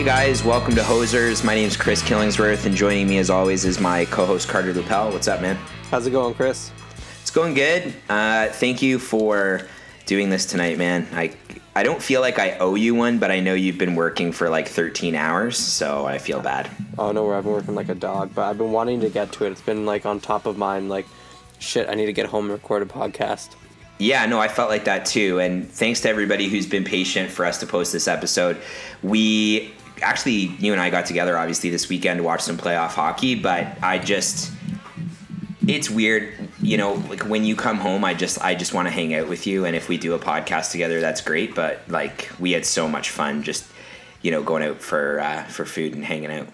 Hey guys, welcome to Hosers. My name is Chris Killingsworth, and joining me as always is my co-host Carter Lupel. What's up, man? How's it going, Chris? It's going good. Uh, thank you for doing this tonight, man. I I don't feel like I owe you one, but I know you've been working for like 13 hours, so I feel bad. Oh no, I've been working like a dog, but I've been wanting to get to it. It's been like on top of mine. Like, shit, I need to get home and record a podcast. Yeah, no, I felt like that too. And thanks to everybody who's been patient for us to post this episode. We actually, you and I got together obviously this weekend to watch some playoff hockey, but I just, it's weird, you know, like when you come home, I just, I just want to hang out with you. And if we do a podcast together, that's great. But like, we had so much fun just, you know, going out for, uh, for food and hanging out.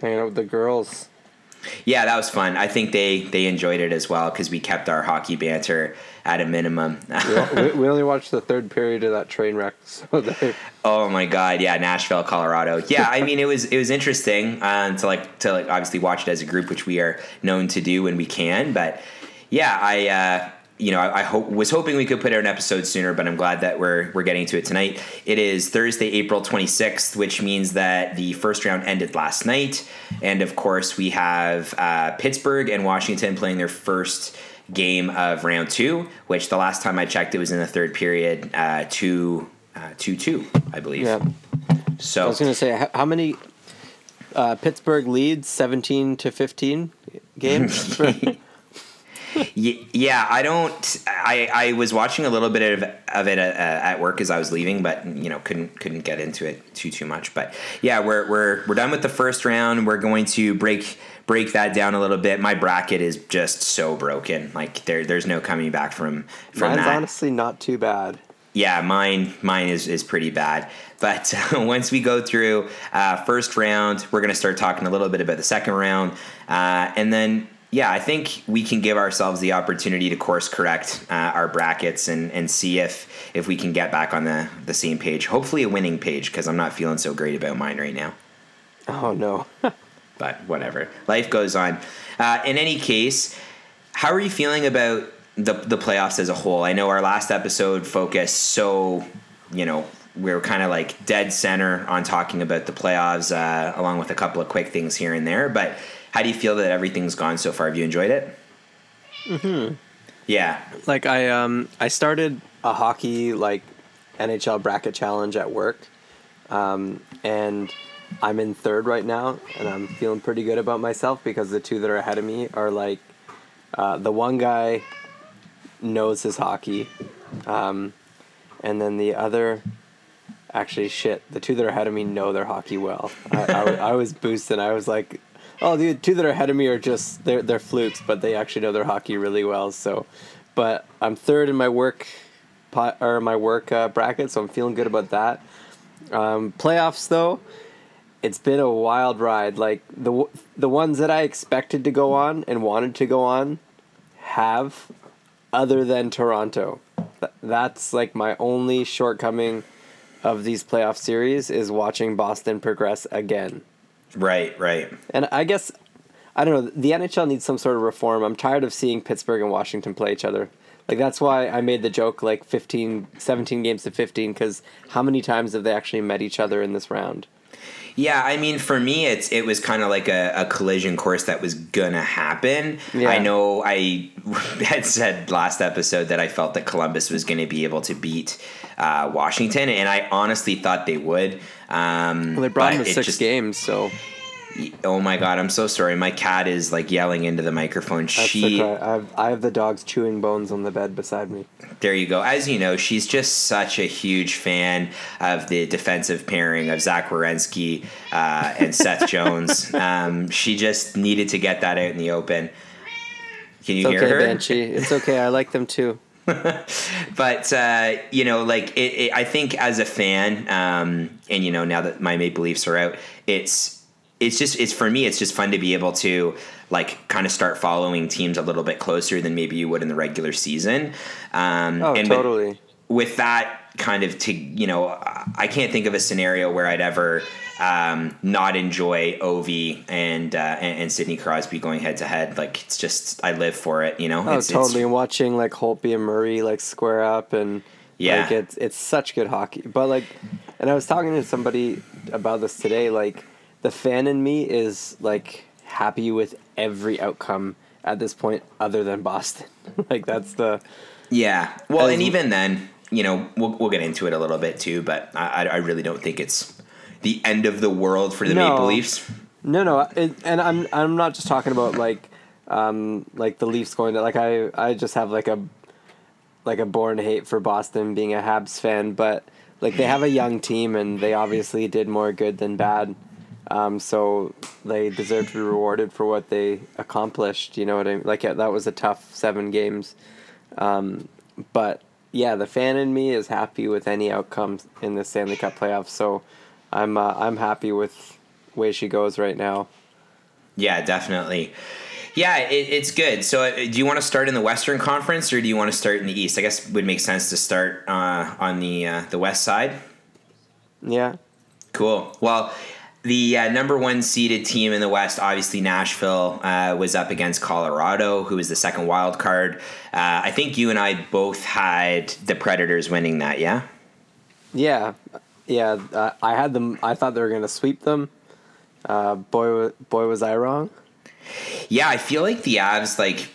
Hanging out with the girls. Yeah, that was fun. I think they, they enjoyed it as well because we kept our hockey banter at a minimum. We, we, only watched the third period of that train wreck, so they. Oh my god, yeah, Nashville, Colorado. Yeah, I mean it was it was interesting um, to like to like obviously watch it as a group, which we are known to do when we can. But yeah, I uh, you know I, I hope was hoping we could put out an episode sooner, but I'm glad that we're we're getting to it tonight. It is Thursday, April 26th, which means that the first round ended last night, and of course we have uh, Pittsburgh and Washington playing their first game of round two, which the last time I checked, it was in the third period, uh, two. Uh, two two, I believe. Yeah. So I was gonna say, how, how many uh, Pittsburgh leads? Seventeen to fifteen games. Yeah, I don't. I, I was watching a little bit of, of it at, at work as I was leaving, but you know couldn't couldn't get into it too too much. But yeah, we're we're we're done with the first round. We're going to break break that down a little bit. My bracket is just so broken. Like there there's no coming back from from Mine's that. honestly not too bad. Yeah, mine mine is, is pretty bad. But once we go through uh, first round, we're going to start talking a little bit about the second round, uh, and then yeah, I think we can give ourselves the opportunity to course correct uh, our brackets and, and see if if we can get back on the the same page. Hopefully, a winning page because I'm not feeling so great about mine right now. Oh no. But whatever, life goes on. Uh, in any case, how are you feeling about the the playoffs as a whole? I know our last episode focused so you know we were kind of like dead center on talking about the playoffs, uh, along with a couple of quick things here and there. But how do you feel that everything's gone so far? Have you enjoyed it? Mm-hmm. Yeah. like I um I started a hockey like NHL bracket challenge at work, um, and I'm in third right now, and I'm feeling pretty good about myself because the two that are ahead of me are like, uh, the one guy knows his hockey, um, and then the other. Actually, shit. The two that are ahead of me know their hockey well. I, I, I was boosting. I was like, "Oh, the two that are ahead of me are just they're they're flukes, but they actually know their hockey really well." So, but I'm third in my work, pot, or my work uh, bracket, so I'm feeling good about that. Um, playoffs though, it's been a wild ride. Like the the ones that I expected to go on and wanted to go on, have, other than Toronto. Th- That's like my only shortcoming of these playoff series is watching Boston progress again. Right. Right. And I guess I don't know, the NHL needs some sort of reform. I'm tired of seeing Pittsburgh and Washington play each other. Like that's why I made the joke like 15 17 games to 15 cuz how many times have they actually met each other in this round? Yeah, I mean, for me, it's it was kind of like a, a collision course that was gonna happen. Yeah. I know I had said last episode that I felt that Columbus was going to be able to beat uh, Washington, and I honestly thought they would. Um, Well, they brought but him to six just- games, so Oh my god, I'm so sorry. My cat is like yelling into the microphone. that's she, okay. I have, I have the dogs chewing bones on the bed beside me. there you go. As you know, she's just such a huge fan of the defensive pairing of Zach Werenski uh, and Seth Jones. Um, she just needed to get that out in the open. Can you It's hear okay, her? Banshee. It's okay. I like them too. but uh, you know, like it, it, I think as a fan, um, and you know, now that my Maple Leafs are out, it's it's just it's for me, it's just fun to be able to like kind of start following teams a little bit closer than maybe you would in the regular season. Um, Oh, and with- totally. with that kind of to you know i can't think of a scenario where i'd ever um, not enjoy ovi and, uh, and and sidney crosby going head to head like it's just i live for it you know Oh, it's, totally. and watching like Holtby and Murray like square up and Yeah. like it's it's such good hockey. But like, and I was talking to somebody about this today. Like, the fan in me is like happy with every outcome at this point, other than Boston. like that's the yeah well and even then you know we'll, we'll get into it a little bit too but I, I really don't think it's the end of the world for the No. maple leafs No, no, it, and I'm I'm not just talking about like um like the Leafs going to like I I just have like a like a born hate for Boston being a Habs fan, but like they have a young team and they obviously did more good than bad. Um, so they deserve to be rewarded for what they accomplished. You know what I mean? Like yeah, that was a tough seven games, um, but yeah, the fan in me is happy with any outcome in the Stanley Cup playoffs. So I'm uh, I'm happy with way she goes right now. yeah definitely yeah it, it's good so uh, do you want to start in the western conference or do you want to start in the east i guess it would make sense to start uh, on the uh, the west side Yeah. Cool. Well, the uh, number one seeded team in the West, obviously Nashville, uh, was up against Colorado, who was the second wild card. Uh, I think you and I both had the Predators winning that. Yeah. Yeah, yeah. Uh, I had them. I thought they were gonna sweep them. Uh, boy, boy, was I wrong. Yeah, I feel like the Avs like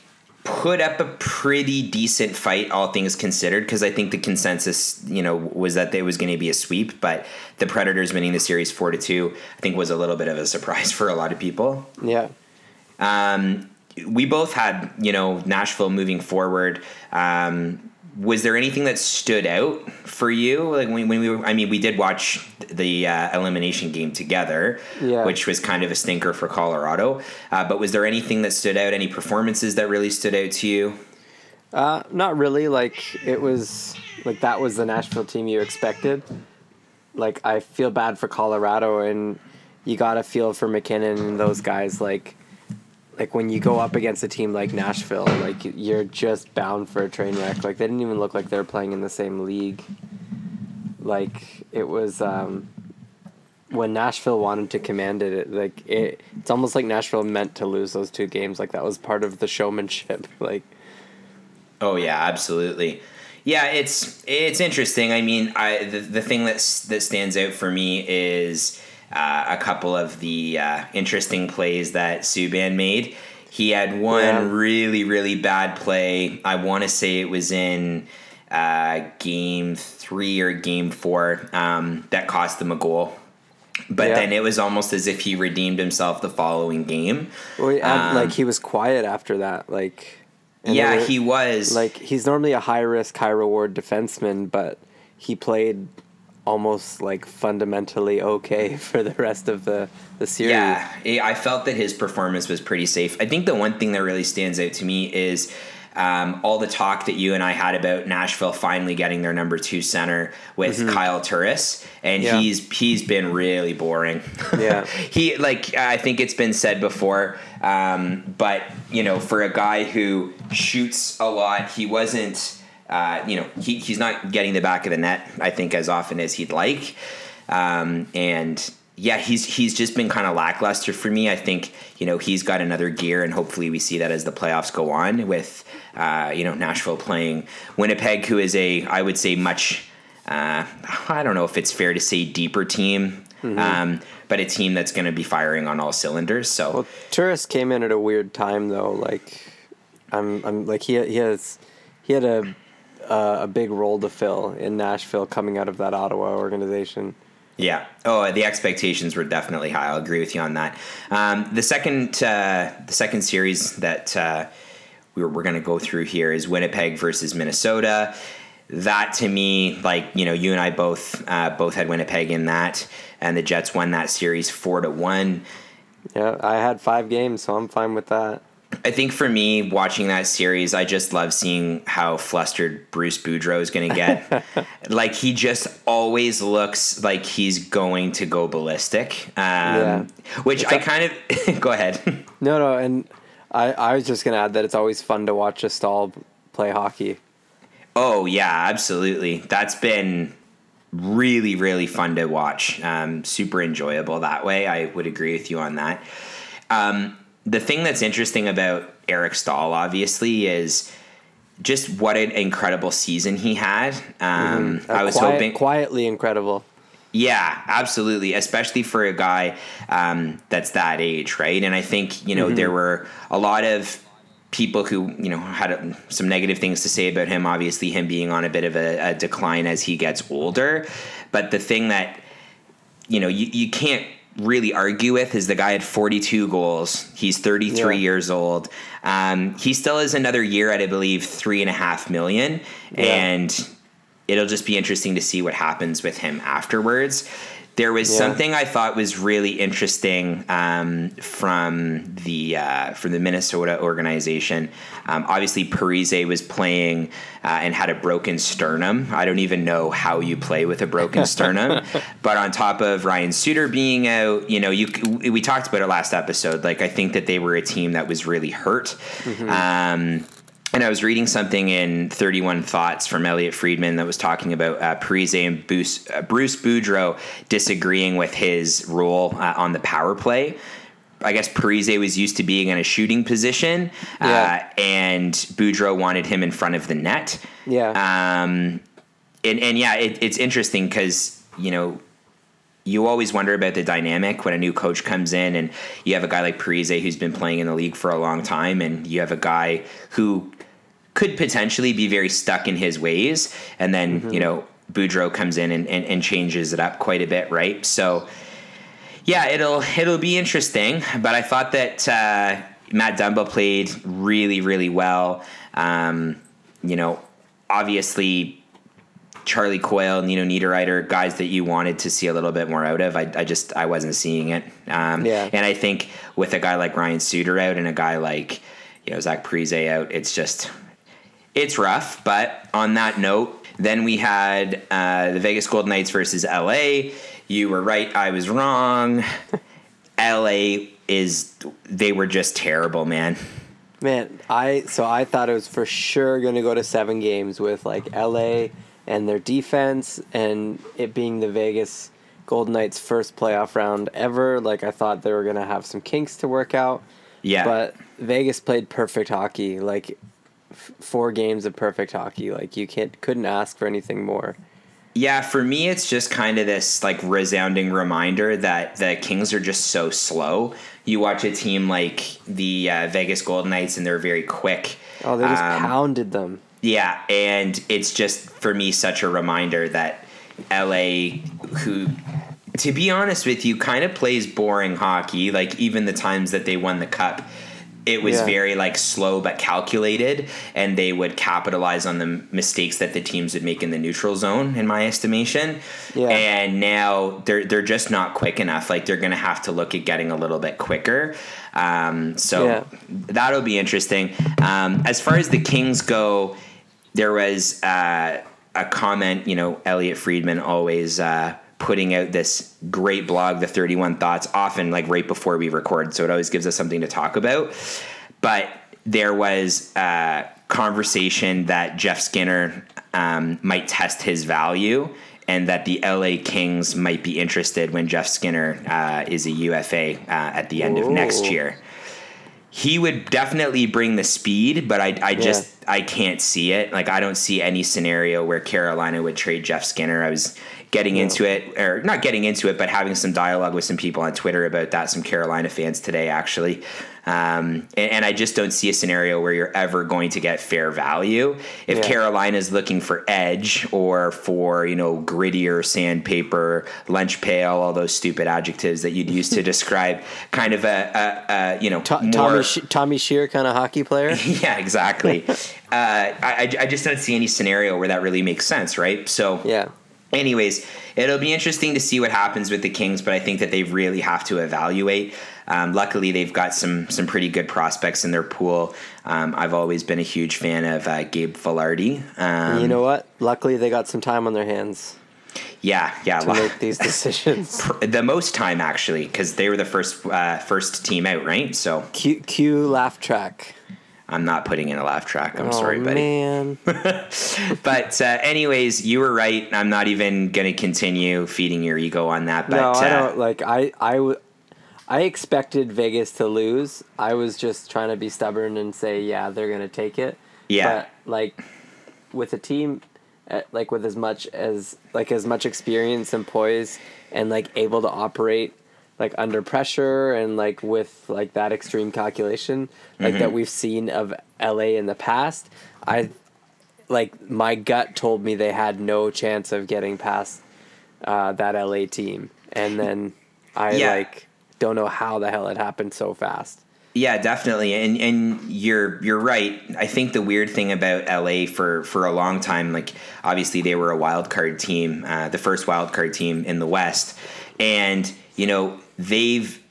put up a pretty decent fight, all things considered, because I think the consensus, you know, was that there was going to be a sweep, but the Predators winning the series four to two, I think, was a little bit of a surprise for a lot of people. Yeah. Um, we both had, you know, Nashville moving forward. Um, was there anything that stood out for you? Like when, when we were, I mean, we did watch the uh, elimination game together, Yeah. which was kind of a stinker for Colorado. Uh, but was there anything that stood out? Any performances that really stood out to you? Uh, not really. Like it was like that was the Nashville team you expected. Like I feel bad for Colorado, and you gotta feel for MacKinnon and those guys. Like, like when you go up against a team like Nashville, like you're just bound for a train wreck. Like they didn't even look like they were playing in the same league. Like it was um, when Nashville wanted to command it. it like it, it's almost like Nashville meant to lose those two games. Like that was part of the showmanship. Like. Oh yeah, absolutely. Yeah, it's it's interesting. I mean, I the, the thing that's that stands out for me is uh, a couple of the uh, interesting plays that Subban made. He had one Yeah. really really bad play. I want to say it was in uh, game three or game four um, that cost them a goal. But Yeah. then it was almost as if he redeemed himself the following game. Well, had- Um, like he was quiet after that. Like, yeah, were- he was like he's normally a high risk, high reward defenseman, but he played almost like fundamentally okay for the rest of the the series. Yeah, I I felt that his performance was pretty safe. I think the one thing that really stands out to me is um, all the talk that you and I had about Nashville finally getting their number two center with Kyle Turris, and Mm-hmm. Yeah. he's he's been really boring. Yeah. he like I think it's been said before, um, but you know, for a guy who shoots a lot, he wasn't. Uh, you know, he, he's not getting the back of the net. I think as often as he'd like, um, and yeah, he's he's just been kind of lackluster for me. I think you know he's got another gear, and hopefully we see that as the playoffs go on with uh, you know Nashville playing Winnipeg, who is a I would say much. Uh, I don't know if it's fair to say deeper team. um, but a team that's going to be firing on all cylinders. So Well, Turris came in at a weird time though. Like, I'm, I'm like he he has he had a uh, a big role to fill in Nashville coming out of that Ottawa organization. Yeah. Oh, the expectations were definitely high. I'll agree with you on that. Um, the second, uh, the second series that uh, we we're, we're going to go through here is Winnipeg versus Minnesota. That to me, like you know, you and I both uh, both had Winnipeg in that, and the Jets won that series four to one. Yeah, I had five games, so I'm fine with that. I think for me, watching that series, I just love seeing how flustered Bruce Boudreau is going to get. like he just always looks like he's going to go ballistic. Um, Yeah. Which I kind of go ahead. No, no, and I, I was just gonna add that it's always fun to watch a Staal play hockey. oh yeah, absolutely. That's been really really fun to watch. Um, super enjoyable that way. I would agree with you on that. Um, the thing that's interesting about Eric Staal, obviously, is just what an incredible season he had. Um, A I was quiet- hoping, quietly incredible. yeah, absolutely, especially for a guy um, that's that age, right? And I think you know there were a lot of people who you know had um, some negative things to say about him. Obviously, him being on a bit of a, a decline as he gets older. But the thing that you know you, you can't really argue with is the guy had 42 goals. He's 33 Yeah. years old. Um, he still has another year at I believe three and a half million, Yeah. and it'll just be interesting to see what happens with him afterwards. There was Yeah. something I thought was really interesting um, from the uh, from the Minnesota organization. Um, obviously, Parise was playing uh, and had a broken sternum. I don't even know how you play with a broken sternum. But on top of Ryan Suter being out, you know, you we talked about it last episode. Like I think that they were a team that was really hurt. Um, and I was reading something in 31 Thoughts from Elliotte Friedman that was talking about uh, Parise and Bruce, uh, Bruce Boudreau disagreeing with his role uh, on the power play. I guess Parise was used to being in a shooting position, Yeah. uh, and Boudreau wanted him in front of the net. Yeah. Um, and, and yeah, it, it's interesting because, you know, you always wonder about the dynamic when a new coach comes in and you have a guy like Parise who's been playing in the league for a long time and you have a guy who could potentially be very stuck in his ways and then you know Boudreau comes in and, and, and changes it up quite a bit right so yeah it'll it'll be interesting but I thought that uh, Matt Dumba played really really well um, you know obviously Charlie Coyle, Nino Niederreiter, guys that you wanted to see a little bit more out of. I, I just I wasn't seeing it. Um, Yeah. And I think with a guy like Ryan Suter out and a guy like you know Zach Parise out, it's just it's rough. But on that note, then we had uh, the Vegas Golden Knights versus LA. You were right. I was wrong. LA is they were just terrible, man. Man, I so I thought it was for sure going to go to seven games with like LA and their defense and it being the Vegas Golden Knights' first playoff round ever. Like I thought they were going to have some kinks to work out. Yeah. But Vegas played perfect hockey. Like f- four games of perfect hockey. Like you can't couldn't ask for anything more. Yeah, for me, it's just kind of this like resounding reminder that the Kings are just so slow. You watch a team like the uh, Vegas Golden Knights, and they're very quick. Oh, they just Um, pounded them. Yeah, and it's just for me such a reminder that LA, who, to be honest with you, kind of plays boring hockey. Like even the times that they won the cup, it was Yeah. very like slow but calculated, and they would capitalize on the mistakes that the teams would make in the neutral zone, in my estimation. Yeah. And now they're they're just not quick enough. Like they're going to have to look at getting a little bit quicker. Um, so Yeah. that'll be interesting. Um, as far as the Kings go, there was uh, a comment. You know, Elliotte Friedman always uh, putting out this great blog, the Thirty One Thoughts, often like right before we record, so it always gives us something to talk about. But there was a conversation that Jeff Skinner um, might test his value. And that the LA Kings might be interested when Jeff Skinner uh, is a UFA uh, at the end of next year. He would definitely bring the speed, but I, I just I can't see it. Like I don't see any scenario where Carolina would trade Jeff Skinner. I was getting No. into it, or not getting into it, but having some dialogue with some people on Twitter about that. Some Carolina fans today, actually, um, and, and I just don't see a scenario where you're ever going to get fair value if Yeah. is looking for edge or for you know grittier, sandpaper, lunch pail, all those stupid adjectives that you'd use to describe kind of a, a, a you know To- more- Tommy She- Tommy Shear kind of hockey player. yeah, exactly. uh, I, I I just don't see any scenario where that really makes sense, right? So, yeah. Anyways, it'll be interesting to see what happens with the Kings, but I think that they really have to evaluate. Um, luckily, they've got some some pretty good prospects in their pool. Um, I've always been a huge fan of uh, Gabe Vilardi. Um, you know what? Luckily, they got some time on their hands yeah, yeah, to make these decisions. the most time actually because they were the first uh, first team out, right? So Q, Q laugh track. I'm not putting in a laugh track. I'm oh, sorry, buddy. man. but uh, anyways, you were right. I'm not even going to continue feeding your ego on that. But no, I uh, don't like. I I w- I expected Vegas to lose. I was just trying to be stubborn and say, yeah, they're gonna take it. Yeah. But like, with a team, uh, like with as much as like as much experience and poise, and like able to operate like under pressure and like with like that extreme calculation like Mm-hmm. that we've seen of LA in the past, I like my gut told me they had no chance of getting past uh, that LA team, and then I Yeah. like don't know how the hell it happened so fast. Yeah, definitely, and and you're you're right. I think the weird thing about LA for for a long time, like obviously they were a wild card team, uh, the first wild card team in the West, and you know they've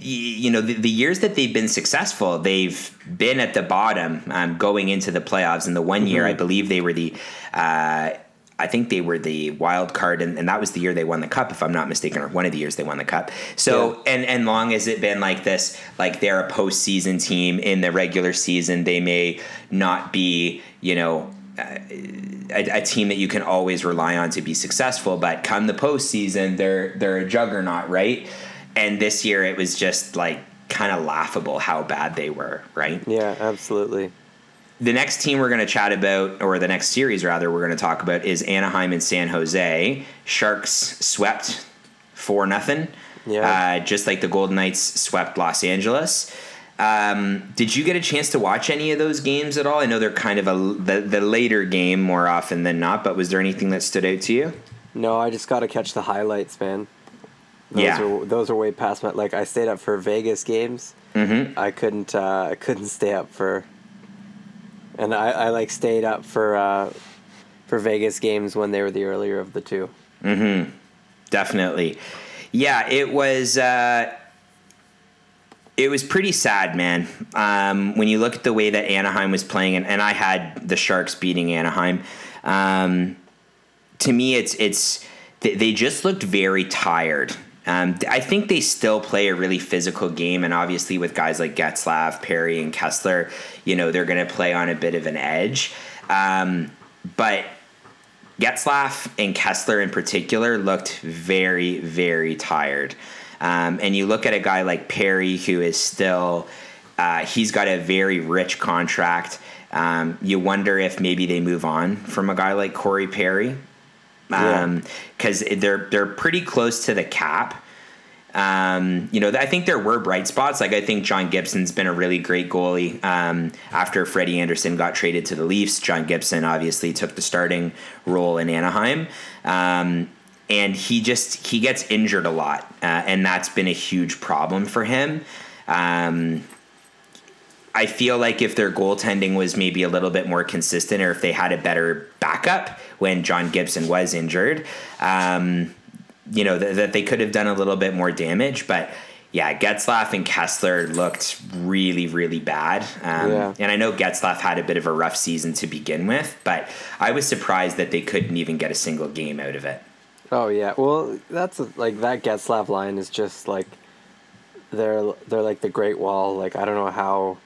you know the, the years that they've been successful they've been at the bottom um, going into the playoffs. And the one year i believe they were the uh, i think they were the wild card and, and that was the year they won the cup if i'm not mistaken or one of the years they won the cup. So and and long has it been like this like they're a postseason team in the regular season they may not be you know a, a team that you can always rely on to be successful. But come the postseason, they're they're a juggernaut, right? And this year it was just like kind of laughable how bad they were, right? Yeah, absolutely. The next team we're going to chat about, or the next series rather, we're going to talk about is Anaheim and San Jose. Sharks swept four nothing. Yeah. Uh, just like the Golden Knights swept Los Angeles. Um, did you get a chance to watch any of those games at all? I know they're kind of a the, the later game more often than not, but was there anything that stood out to you? No, I just got to catch the highlights, man. Those Yeah. are, those are way past my like. I stayed up for Vegas games. Mm-hmm. I couldn't. Uh, I couldn't stay up for. And I, I like stayed up for uh, for Vegas games when they were the earlier of the two. Definitely. Yeah, it was. Uh, it was pretty sad, man. Um, when you look at the way that Anaheim was playing, and, and I had the Sharks beating Anaheim. Um, to me, it's it's they, just looked very tired. Um, I think they still play a really physical game, and obviously with guys like Getzlaf, Perry, and Kesler, you know they're going to play on a bit of an edge. Um, but Getzlaf and Kesler in particular looked very, very tired. Um, and you look at a guy like Perry, who is still, uh, he's got a very rich contract. Um, you wonder if maybe they move on from a guy like Corey Perry, Yeah. because they're they're pretty close to the cap. Um, you know, I think there were bright spots. Like I think John Gibson's been a really great goalie. Um, after Freddie Andersen got traded to the Leafs, John Gibson obviously took the starting role in Anaheim. Um, and he just he gets injured a lot, uh, and that's been a huge problem for him. Um, I feel like if their goaltending was maybe a little bit more consistent, or if they had a better backup when John Gibson was injured, um, you know, th- that they could have done a little bit more damage. But yeah, Getzlaf and Kesler looked really, really bad. Um, Yeah. And I know Getzlaf had a bit of a rough season to begin with, but I was surprised that they couldn't even get a single game out of it. Oh yeah, well that's like that Getzlaf line is just like they're they're like the Great Wall. Like I don't know how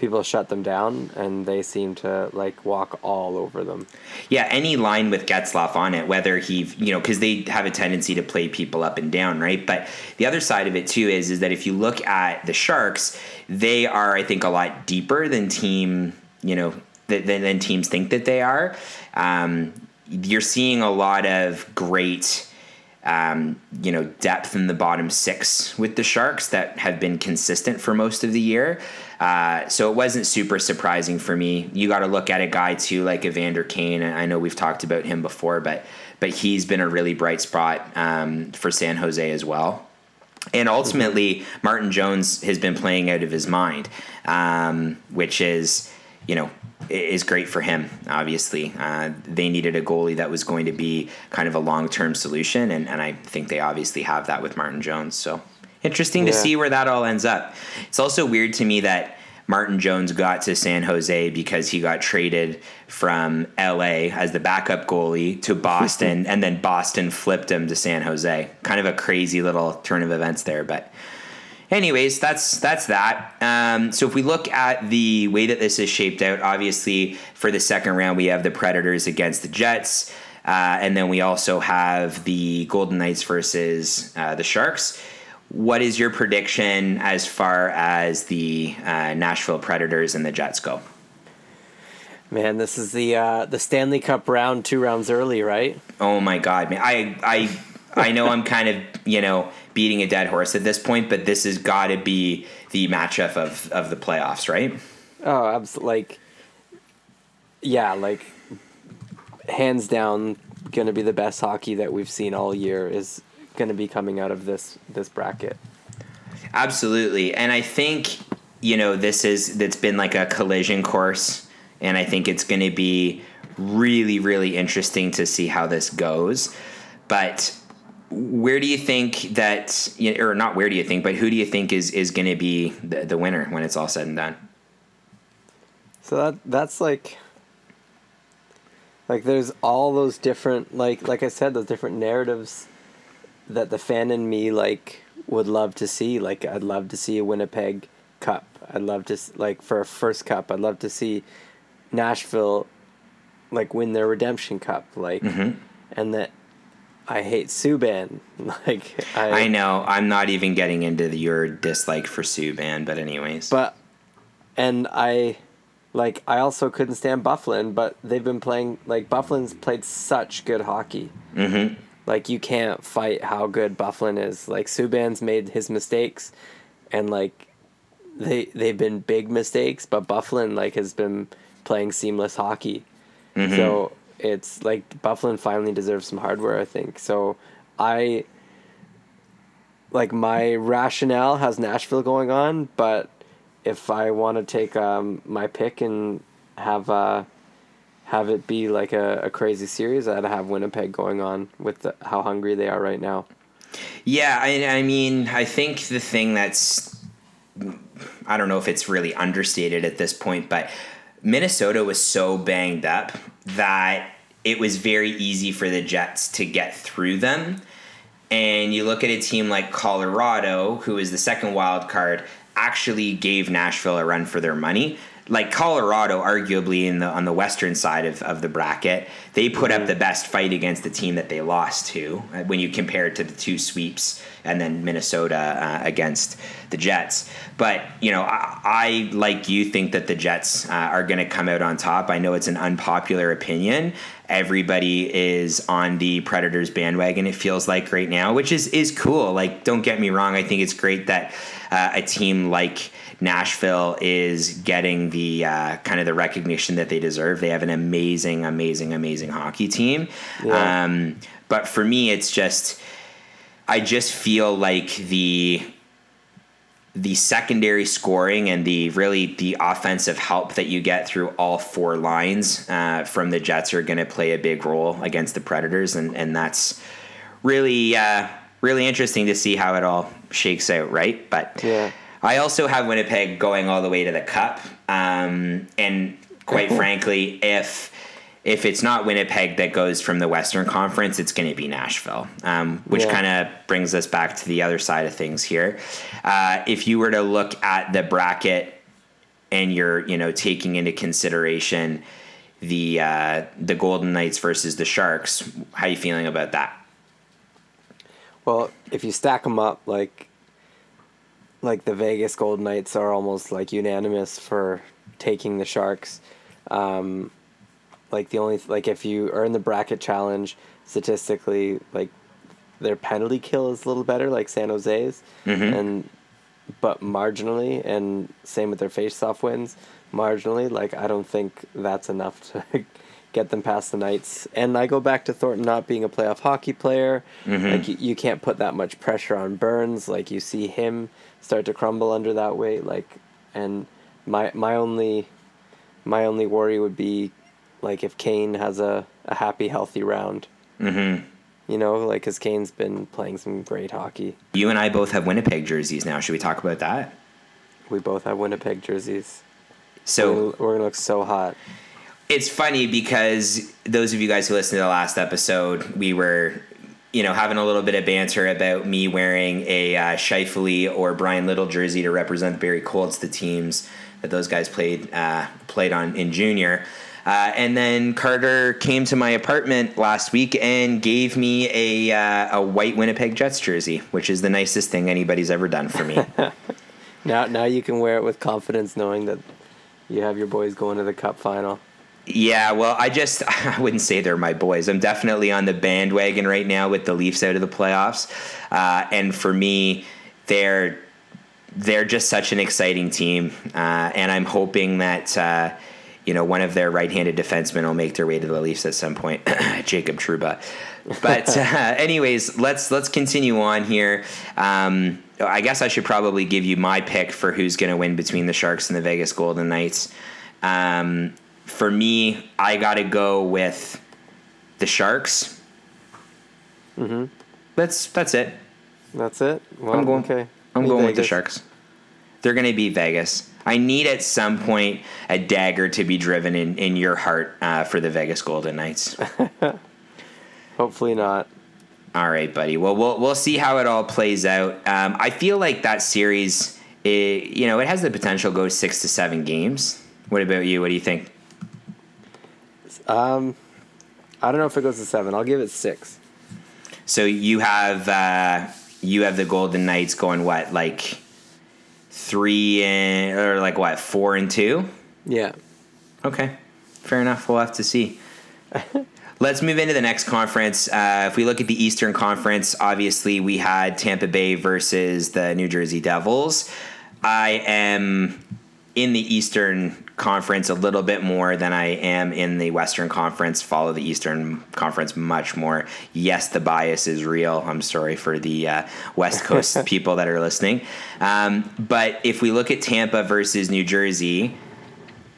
people shut them down, and they seem to like walk all over them. Yeah, any line with Getzlaf on it, whether he, you know, because they have a tendency to play people up and down, right? But the other side of it too is is that if you look at the Sharks, they are, I think, a lot deeper than team, you know, than, than teams think that they are. Um, you're seeing a lot of great. Um, you know, depth in the bottom six with the Sharks that have been consistent for most of the year. Uh, so it wasn't super surprising for me. You got to look at a guy too like Evander Kane. I know we've talked about him before, but but he's been a really bright spot um, for San Jose as well. And ultimately, Martin Jones has been playing out of his mind, um, which is you know is great for him. Obviously, uh, they needed a goalie that was going to be kind of a long term solution, and, and I think they obviously have that with Martin Jones. So interesting to see where that all ends up. It's also weird to me that Martin Jones got to San Jose because he got traded from LA as the backup goalie to Boston, and then Boston flipped him to San Jose. Kind of a crazy little turn of events there, but anyways, that's that's that. Um, so if we look at the way that this is shaped out, obviously for the second round we have the Predators against the Jets, uh, and then we also have the Golden Knights versus uh, the Sharks. What is your prediction as far as the uh, Nashville Predators and the Jets go? Man, this is the uh, the Stanley Cup round, two rounds early, right? Oh my God, man! I I I know I'm kind of you know beating a dead horse at this point, but this has got to be the matchup of of the playoffs, right? Oh, absolutely. Like, yeah, like hands down, gonna be the best hockey that we've seen all year is gonna be coming out of this this bracket. Absolutely. And I think, you know, this is that's been like a collision course and I think it's going to be really really interesting to see how this goes. But where do you think that or not where do you think, but who do you think is is going to be the, the winner when it's all said and done? So that that's like like there's all those different like like I said those different narratives that the fan in me like would love to see like I'd love to see a Winnipeg cup. I'd love to like for a first cup. I'd love to see Nashville like win their redemption cup like mm-hmm. and that I hate Subban like I, I know I'm not even getting into the, your dislike for Subban, but anyways. But and I like I also couldn't stand Byfuglien, but they've been playing like Byfuglien's played such good hockey. Mhm. Like you can't fight how good Byfuglien is. Like Subban's made his mistakes, and like they they've been big mistakes, but Byfuglien like has been playing seamless hockey. So it's like Byfuglien finally deserves some hardware, I think. So I like my rationale has Nashville going on, but if I want to take um, my pick and have uh, have it be like a, a crazy series, I'd have Winnipeg going on with the, how hungry they are right now. Yeah, I, I mean, I think the thing that's, I don't know if it's really understated at this point, but Minnesota was so banged up that it was very easy for the Jets to get through them. And you look at a team like Colorado, who is the second wild card, actually gave Nashville a run for their money. Like Colorado, arguably in the on the western side of, of the bracket, they put up the best fight against the team that they lost to uh, when you compare it to the two sweeps and then Minnesota uh, against the Jets. But you know, I, I like you think that the Jets uh, are going to come out on top. I know it's an unpopular opinion. Everybody is on the Predators bandwagon. It feels like right now, which is is cool. Like, don't get me wrong. I think it's great that uh, a team like Nashville is getting the uh, kind of the recognition that they deserve. They have an amazing, amazing, amazing hockey team. Yeah. Um, but for me, it's just I just feel like the the secondary scoring and the really the offensive help that you get through all four lines uh, from the Jets are going to play a big role against the Predators, and and that's really uh, really interesting to see how it all shakes out, right? But Yeah. I also have Winnipeg going all the way to the Cup, um, and quite frankly, if if it's not Winnipeg that goes from the Western Conference, it's going to be Nashville, um, which Yeah. kind of brings us back to the other side of things here. Uh, if you were to look at the bracket and you're you know taking into consideration the uh, the Golden Knights versus the Sharks. How are you feeling about that? Well, if you stack them up, like like the Vegas Golden Knights are almost like unanimous for taking the Sharks. Um, like the only like if you earn the bracket challenge statistically, like their penalty kill is a little better, like San Jose's, Mhm. and but marginally, and same with their face-off wins, marginally. Like I don't think that's enough to get them past the Knights. And I go back to Thornton not being a playoff hockey player. Mhm. Like you, you can't put that much pressure on Burns. Like you see him start to crumble under that weight. Like, and my my only my only worry would be like if Kane has a, a happy healthy round. Mm-hmm. You know, like because Kane's been playing some great hockey. You and I both have Winnipeg jerseys now. Should we talk about that? We both have Winnipeg jerseys. So we're, we're gonna look so hot. it's funny because those of you guys who listened to the last episode, we were, you know, having a little bit of banter about me wearing a uh, Scheifele or Bryan Little jersey to represent the Barrie Colts, the teams that those guys played uh, played on in junior. Uh, and then Carter came to my apartment last week and gave me a uh, a white Winnipeg Jets jersey, which is the nicest thing anybody's ever done for me. Now now you can wear it with confidence, knowing that you have your boys going to the Cup final. Yeah, well, I just I wouldn't say they're my boys. I'm definitely on the bandwagon right now with the Leafs out of the playoffs, uh, and for me, they're they're just such an exciting team, uh, and I'm hoping that uh, you know one of their right-handed defensemen will make their way to the Leafs at some point, Jacob Trouba. But uh, anyways, let's let's continue on here. Um, I guess I should probably give you my pick for who's going to win between the Sharks and the Vegas Golden Knights. Um, for me, I got to go with the Sharks. Mm-hmm. That's that's it. That's it. Well, I'm going. Okay. I'm going with the Sharks. They're going to be Vegas. I need at some point a dagger to be driven in in your heart uh, for the Vegas Golden Knights. Hopefully not. all right, buddy. Well, we'll we'll see how it all plays out. Um, I feel like that series, it, you know, it has the potential to go six to seven games. What about you? What do you think? Um, I don't know if it goes to seven. I'll give it six. So you have uh, you have the Golden Knights going what like three and or like what four and two? Yeah. Okay, fair enough. We'll have to see. Let's move into the next conference. Uh, if we look at the Eastern Conference, obviously we had Tampa Bay versus the New Jersey Devils. I am in the Eastern Conference a little bit more than I am in the Western Conference. Follow the Eastern Conference much more. Yes, the bias is real. I'm sorry for the uh, West Coast people that are listening. Um, but if we look at Tampa versus New Jersey,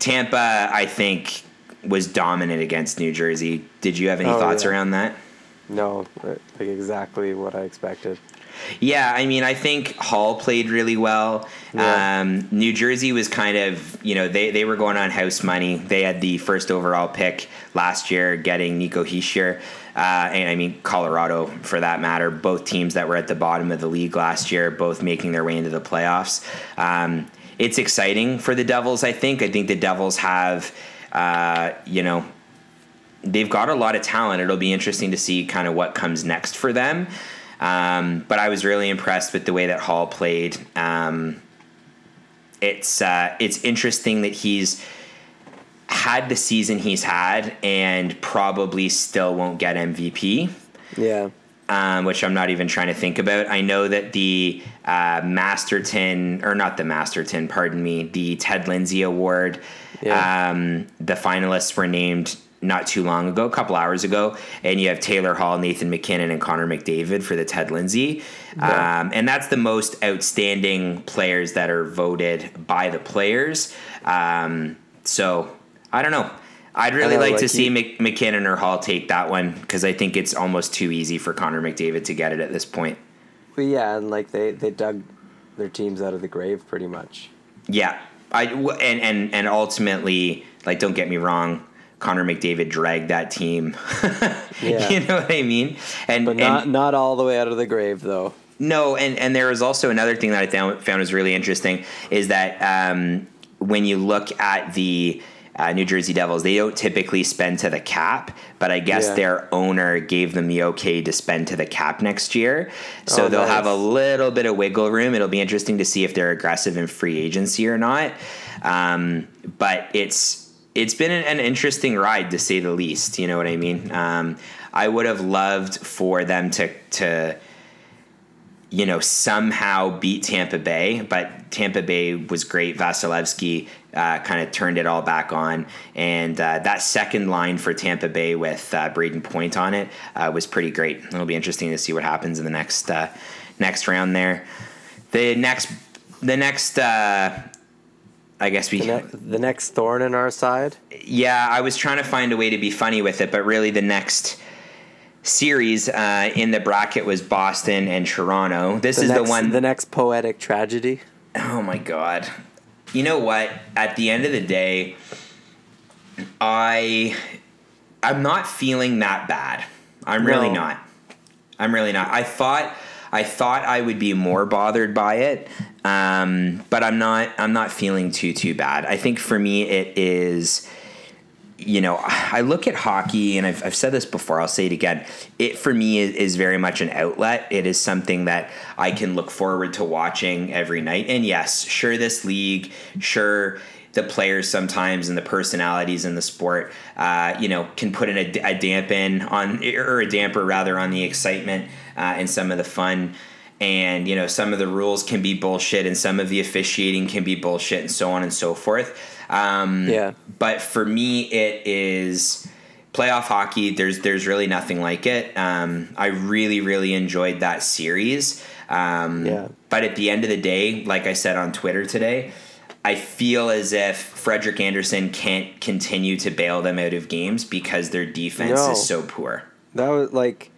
Tampa, I think, was dominant against New Jersey. Did you have any Oh, thoughts yeah. around that? No, like exactly what I expected. Yeah, I mean, I think Hall played really well. Yeah. Um, New Jersey was kind of, you know, they, they were going on house money. They had the first overall pick last year, getting Nico Hischier. Uh, and I mean, Colorado, for that matter, both teams that were at the bottom of the league last year, both making their way into the playoffs. Um, it's exciting for the Devils, I think. I think the Devils have, uh, you know, they've got a lot of talent. It'll be interesting to see kind of what comes next for them. Um, but I was really impressed with the way that Hall played. Um, it's uh, it's interesting that he's had the season he's had and probably still won't get MVP Yeah. um, which I'm not even trying to think about. I know that the uh, Masterton, or not the Masterton, pardon me, the Ted Lindsay Award, Yeah. um, the finalists were named not too long ago, a couple hours ago, and you have Taylor Hall, Nathan MacKinnon, and Connor McDavid for the Ted Lindsay. Yeah. Um, and that's the most outstanding players that are voted by the players. Um, so I don't know. I'd really know, like, to like see you- Mc, MacKinnon or Hall take that one because I think it's almost too easy for Connor McDavid to get it at this point. But yeah, and like they they dug their teams out of the grave pretty much. Yeah, I and and and ultimately, like, don't get me wrong, Connor McDavid dragged that team. Yeah. you know what I mean? And But and not not all the way out of the grave though. no, and and there was also another thing that I found found was really interesting is that um, when you look at the uh, New Jersey Devils, they don't typically spend to the cap, but I guess Yeah. their owner gave them the okay to spend to the cap next year. So Oh, they'll have a little bit of wiggle room. It'll be interesting to see if they're aggressive in free agency or not. Um, but it's it's been an, interesting ride to say the least. You know what I mean? Um, I would have loved for them to to you know, somehow beat Tampa Bay, but Tampa Bay was great. Vasilevskiy uh, kind of turned it all back on, and uh, that second line for Tampa Bay with uh, Brayden Point on it uh, was pretty great. It'll be interesting to see what happens in the next uh, next round there. The next, the next, uh, I guess we. The, ne- the next thorn in our side. Yeah, I was trying to find a way to be funny with it, but really the next series uh, in the bracket was Boston and Toronto. This The is next, the one. The next poetic tragedy. Oh my god. You know what? At the end of the day, I I'm not feeling that bad. I'm really No. not. I'm really not. I thought I thought I would be more bothered by it, um, but I'm not. I'm not feeling too too bad. I think for me it is. You know, I look at hockey, and I've, I've said this before. I'll say it again. It for me is, is very much an outlet. It is something that I can look forward to watching every night. And yes, sure, this league, sure, the players sometimes and the personalities in the sport, uh, you know, can put in a, a dampen on or a damper rather on the excitement uh, and some of the fun. And you know, some of the rules can be bullshit, and some of the officiating can be bullshit, and so on and so forth. Um, Yeah. But for me, it is playoff hockey. There's there's really nothing like it. Um, I really really enjoyed that series. Um, Yeah. But at the end of the day, like I said on Twitter today, I feel as if Frederik Andersen can't continue to bail them out of games because their defense No. is so poor. That was like,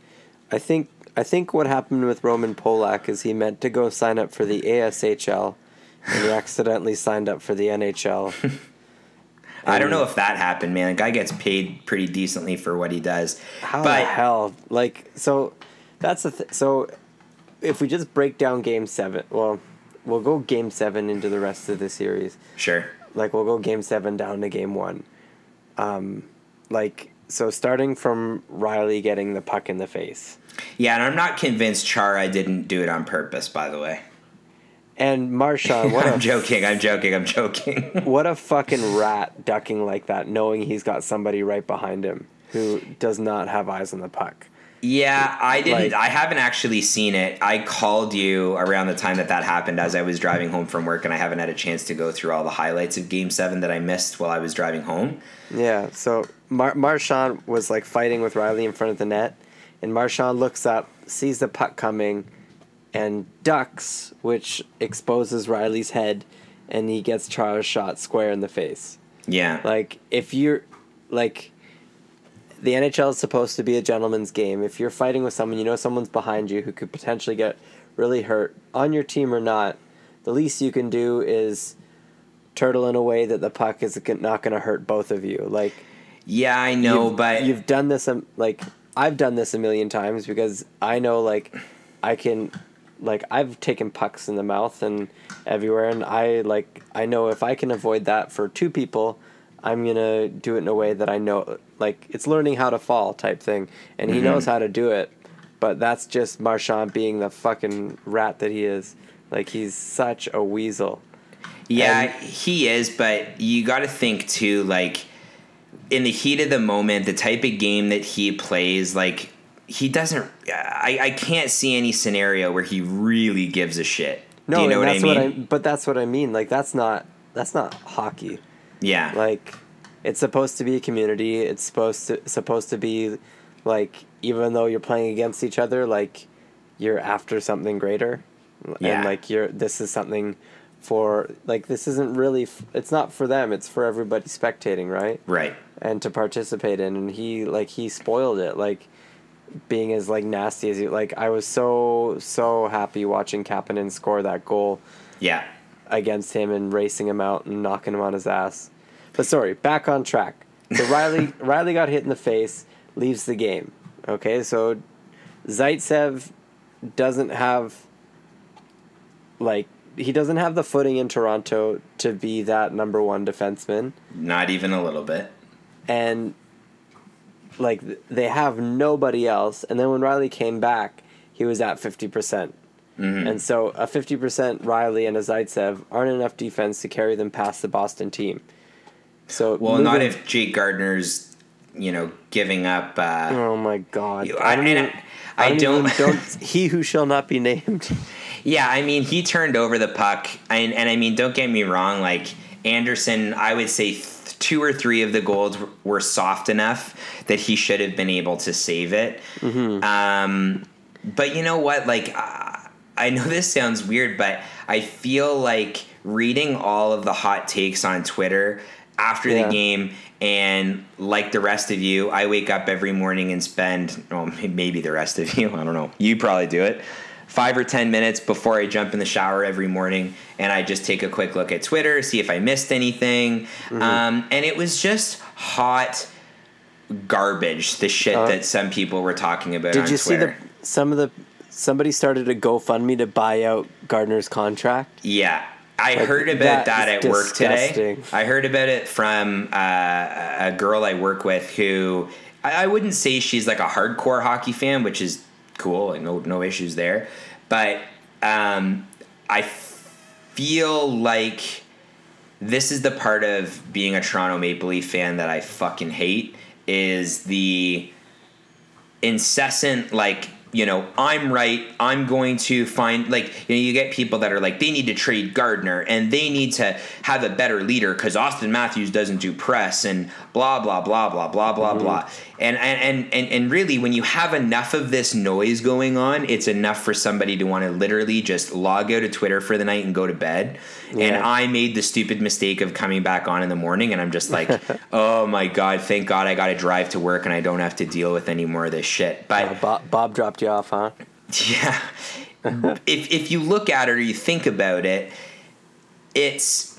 I think I think what happened with Roman Polak is he meant to go sign up for the ASHL, and he accidentally signed up for the NHL. I don't know if that happened, man. The guy gets paid pretty decently for what he does. How but the hell? Like, so that's the th- so. If we just break down Game Seven, well, we'll go Game Seven into the rest of the series. sure. Like we'll go Game Seven down to Game One. Um, like so, starting from Rielly getting the puck in the face. Yeah, and I'm not convinced Chara didn't do it on purpose, by the way. And Marchand, what I'm a joking. I'm joking. I'm joking. what a fucking rat ducking like that, knowing he's got somebody right behind him who does not have eyes on the puck. Yeah, I didn't. Like- I haven't actually seen it. I called you around the time that that happened as I was driving home from work, and I haven't had a chance to go through all the highlights of Game Seven that I missed while I was driving home. Yeah, so Mar- Marchand was like fighting with Rielly in front of the net, and Marchand looks up, sees the puck coming, and ducks, which exposes Rielly's head, and he gets Chara's shot square in the face. Yeah, Like if you're like the NHL is supposed to be a gentleman's game. If you're fighting with someone, you know someone's behind you who could potentially get really hurt on your team or not. The least you can do is turtle in a way that the puck is not going to hurt both of you. Like yeah, I know, you've, but you've done this um, like I've done this a million times because I know like I can like I've taken pucks in the mouth and everywhere and I like I know if I can avoid that for two people I'm going to do it in a way that I know like it's learning how to fall type thing and he mm-hmm. knows how to do it but that's just Marchand being the fucking rat that he is like he's such a weasel Yeah, And- he is, but you got to think too, like in the heat of the moment, the type of game that he plays, like he doesn't. I, I can't see any scenario where he really gives a shit. no Do you know and what I that's mean? what I but that's what I mean like that's not that's not hockey yeah, like it's supposed to be a community. It's supposed to supposed to be like even though you're playing against each other like you're after something greater. Yeah. and like you're this is something for like this isn't really f- it's not for them. It's for everybody spectating right? Right. and to participate in. And he like he spoiled it. Like being as like nasty as he like I was so so happy watching Kapanen score that goal Yeah, against him and racing him out and knocking him on his ass. But sorry, back on track. So Rielly Rielly got hit in the face, leaves the game. Okay, so Zaitsev doesn't have like he doesn't have the footing in Toronto to be that number one defenseman, Not even a little bit. and like they have nobody else. And then when Rielly came back, he was at fifty percent. Mm-hmm. And so a fifty percent Rielly and a Zaitsev aren't enough defense to carry them past the Boston team. So Well, not if Jake Gardiner's, you know, giving up. Uh, Oh my God! You- I don't. I- even, I- I don't. don't- don't. He who shall not be named. Yeah, I mean, he turned over the puck, and, and I mean, don't get me wrong. Like Andersen, I would say th- two or three of the goals were soft enough that he should have been able to save it. Um, but you know what? Like, uh, I know this sounds weird, but I feel like reading all of the hot takes on Twitter after Yeah. the game. And like the rest of you, I wake up every morning and spend, well, maybe the rest of you, I don't know. You probably do it five or ten minutes before I jump in the shower every morning, and I just take a quick look at Twitter, see if I missed anything. Mm-hmm. Um, and it was just hot garbage, the shit Uh, that some people were talking about Did you see the some of the somebody started a GoFundMe to buy out Gardiner's contract? Yeah. I Like, heard about that that, at work today. I heard about it from uh, a girl I work with who I, I wouldn't say she's like a hardcore hockey fan, which is cool and no no issues there. But um, I feel like this is the part of being a Toronto Maple Leaf fan that I fucking hate is the incessant like you know i'm right i'm going to find like you know you get people that are like they need to trade gardiner and they need to have a better leader because auston matthews doesn't do press and blah blah blah blah blah blah mm-hmm. blah. And, and and and really when you have enough of this noise going on it's enough for somebody to want to literally just log out of twitter for the night and go to bed. And i made the stupid mistake of coming back on in the morning and i'm just like oh my god thank god i gotta drive to work and i don't have to deal with any more of this shit. But Bob, Bob dropped you off, huh? yeah. if if you look at it or you think about it, it's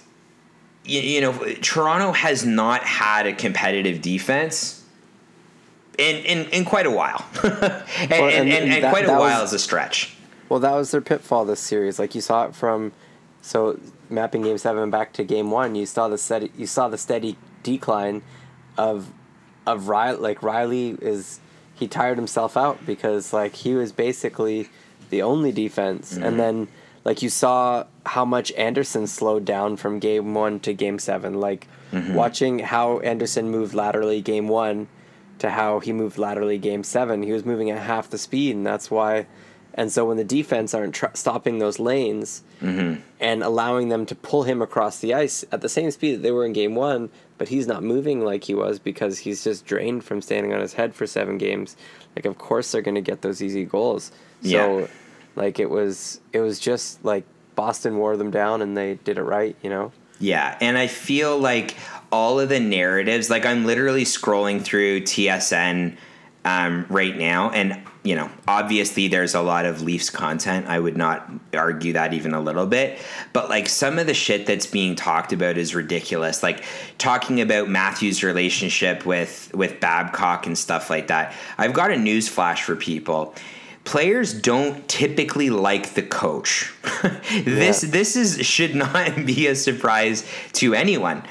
you, you know Toronto has not had a competitive defense in in, in quite a while, and, and, and and, and that- quite a while was- is a stretch. Well, that was their pitfall this series. Like you saw it from, so mapping game seven back to game one, you saw the steady, you saw the steady decline of, of Rielly. Like Rielly is, he tired himself out because like he was basically the only defense, Mm-hmm. and then like you saw how much Andersen slowed down from game one to game seven. Like Mm-hmm. watching how Andersen moved laterally game one to how he moved laterally game seven. He was moving at half the speed, and that's why. And so when the defense aren't tr- stopping those lanes and allowing them to pull him across the ice at the same speed that they were in game one, but he's not moving like he was because he's just drained from standing on his head for seven games. Like, of course they're going to get those easy goals. So, Yeah. like it was, it was just like Boston wore them down and they did it right. You know. Yeah, and I feel like all of the narratives, like I'm literally scrolling through TSN um, right now, and you know, obviously there's a lot of Leafs content. I would not argue that even a little bit, but like some of the shit that's being talked about is ridiculous. Like talking about Matthew's relationship with with Babcock and stuff like that. I've got a news flash for people players don't typically like the coach. this this is should not be a surprise to anyone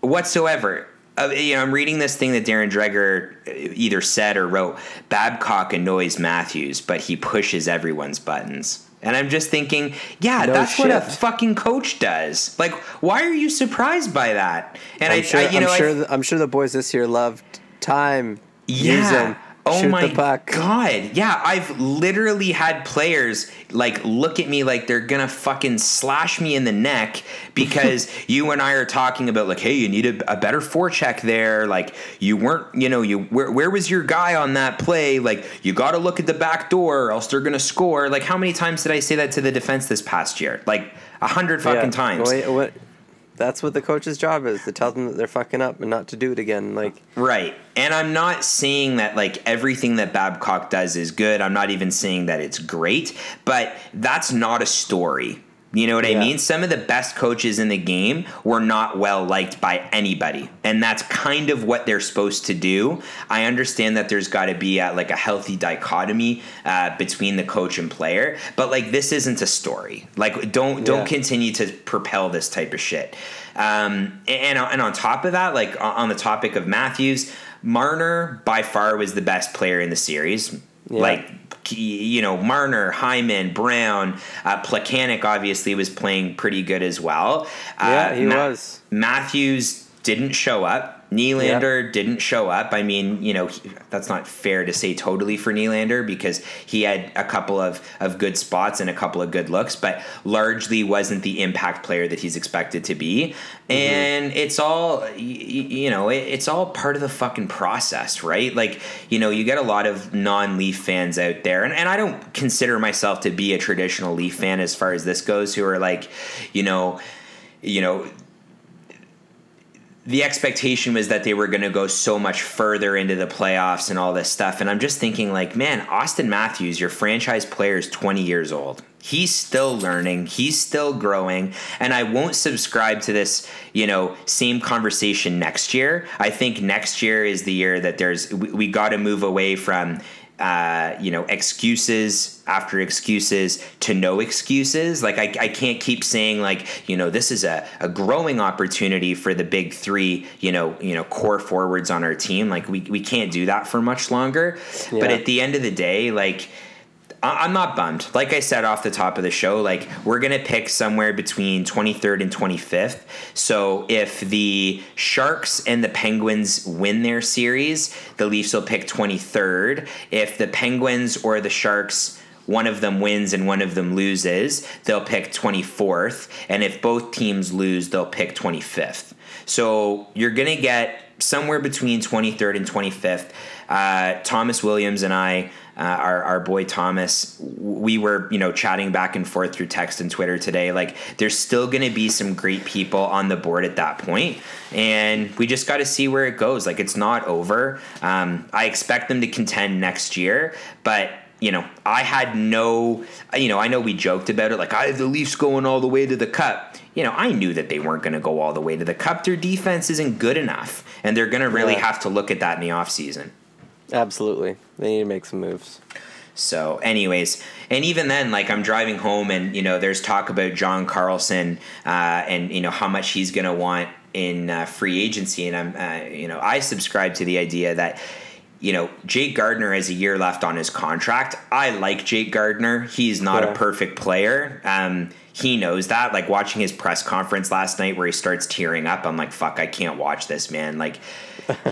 whatsoever. Uh, you know, I'm reading this thing that Darren Dreger either said or wrote. Babcock annoys Matthews, but he pushes everyone's buttons. And I'm just thinking, yeah, No that's what a fucking coach does. Like, why are you surprised by that? And I'm I, sure. I, you know, I'm I- sure. the, I'm sure the boys this year loved time. Yeah. them. Oh shoot my god. Yeah, I've literally had players like look at me like they're gonna fucking slash me in the neck because you and I are talking about like, hey, you need a, a better forecheck there. Like you weren't, you know, you where where was your guy on that play? Like you got to look at the back door, or else they're gonna score. Like how many times did I say that to the defense this past year? Like a hundred fucking Yeah. times. Well, what, that's what the coach's job is to tell them that they're fucking up and not to do it again. Like, Right. And I'm not saying that like everything that Babcock does is good. I'm not even saying that it's great, but that's not a story. You know what I mean? Some of the best coaches in the game were not well liked by anybody. And that's kind of what they're supposed to do. I understand that there's got to be a, like a healthy dichotomy uh, between the coach and player, but like this isn't a story. Like don't don't Yeah. continue to propel this type of shit. Um, and and on top of that, like on the topic of Matthews, Marner by far was the best player in the series. Yeah. Like you know, Marner, Hyman, Brown, uh, Plekanec obviously was playing pretty good as well. Uh, Yeah, he was. Matthews didn't show up. Nylander didn't show up. I mean, you know, he, that's not fair to say totally for Nylander because he had a couple of, of good spots and a couple of good looks, but largely wasn't the impact player that he's expected to be. Mm-hmm. And it's all, you know, it, it's all part of the fucking process, right? Like, you know, you get a lot of non Leaf fans out there, and, and I don't consider myself to be a traditional Leaf fan as far as this goes, who are like, you know, you know, the expectation was that they were going to go so much further into the playoffs and all this stuff. And I'm just thinking, like, man, Auston Matthews, your franchise player, is 20 years old. He's still learning. He's still growing. And I won't subscribe to this, you know, same conversation next year. I think next year is the year that there's, we, we got to move away from, uh, you know, excuses after excuses to no excuses. Like I, I can't keep saying like, you know, this is a, a growing opportunity for the big three, you know, you know, core forwards on our team. Like we, we can't do that for much longer. But at the end of the day, like I'm not bummed. Like I said off the top of the show, like we're gonna pick somewhere between 23rd and 25th. So if the Sharks and the Penguins win their series, the Leafs will pick 23rd. If the Penguins or the Sharks one of them wins and one of them loses, they'll pick 24th. And if both teams lose, they'll pick 25th. So you're going to get somewhere between 23rd and 25th. Uh, Thomas Williams and I, uh, our, our boy Thomas, we were, you know, chatting back and forth through text and Twitter today. Like, there's still going to be some great people on the board at that point, and we just got to see where it goes. Like, it's not over. Um, I expect them to contend next year, but you know, I had no, you know, I know we joked about it, like I have the Leafs going all the way to the cup. You know, I knew that they weren't going to go all the way to the cup. Their defense isn't good enough, and they're going to really Yeah. have to look at that in the offseason. Absolutely. They need to make some moves. So, anyways, and even then, like I'm driving home, and you know, there's talk about John Carlson, uh, and you know how much he's going to want in uh, free agency, and I'm, uh, you know, I subscribe to the idea that. You know, Jake Gardiner has a year left on his contract. I like Jake Gardiner. He's not Yeah. a perfect player. Um, he knows that. Like watching his press conference last night where he starts tearing up, I'm like, fuck, I can't watch this, man. Like,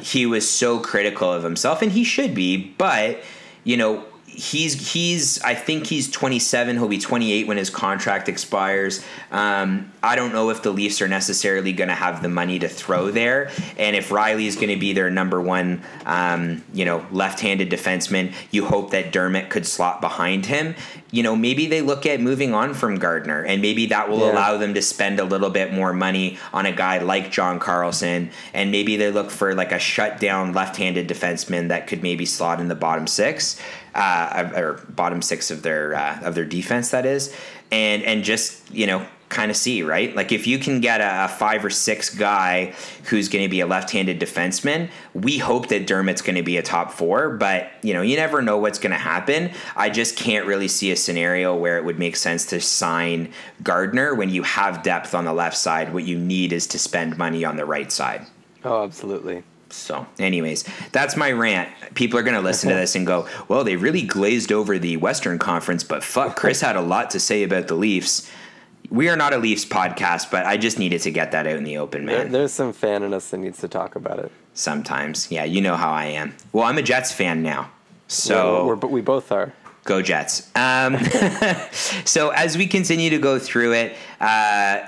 he was so critical of himself, and he should be, but, you know, he's he's I think he's 27. He'll be 28 when his contract expires. Um, I don't know if the Leafs are necessarily going to have the money to throw there, and if Rielly is going to be their number one, um, you know, left-handed defenseman, you hope that Dermott could slot behind him. You know, maybe they look at moving on from Gardiner, and maybe that will Yeah. allow them to spend a little bit more money on a guy like John Carlson, and maybe they look for like a shutdown left-handed defenseman that could maybe slot in the bottom six, uh, or bottom six of their uh, of their defense. That is, and and just you know kind of see right like if you can get a, a five or six guy who's going to be a left-handed defenseman we hope that dermott's going to be a top four but you know you never know what's going to happen i just can't really see a scenario where it would make sense to sign gardiner when you have depth on the left side what you need is to spend money on the right side Oh, absolutely. So, anyways, that's my rant. People are going to listen to this and go, well, they really glazed over the Western Conference, but fuck, Chris had a lot to say about the Leafs. We are not a Leafs podcast, but I just needed to get that out in the open, There, man. there's some fan in us that needs to talk about it. Sometimes. Yeah, you know how I am. Well, I'm a Jets fan now. So, We're- we're, we both are. Go Jets. Um, so as we continue to go through it, uh,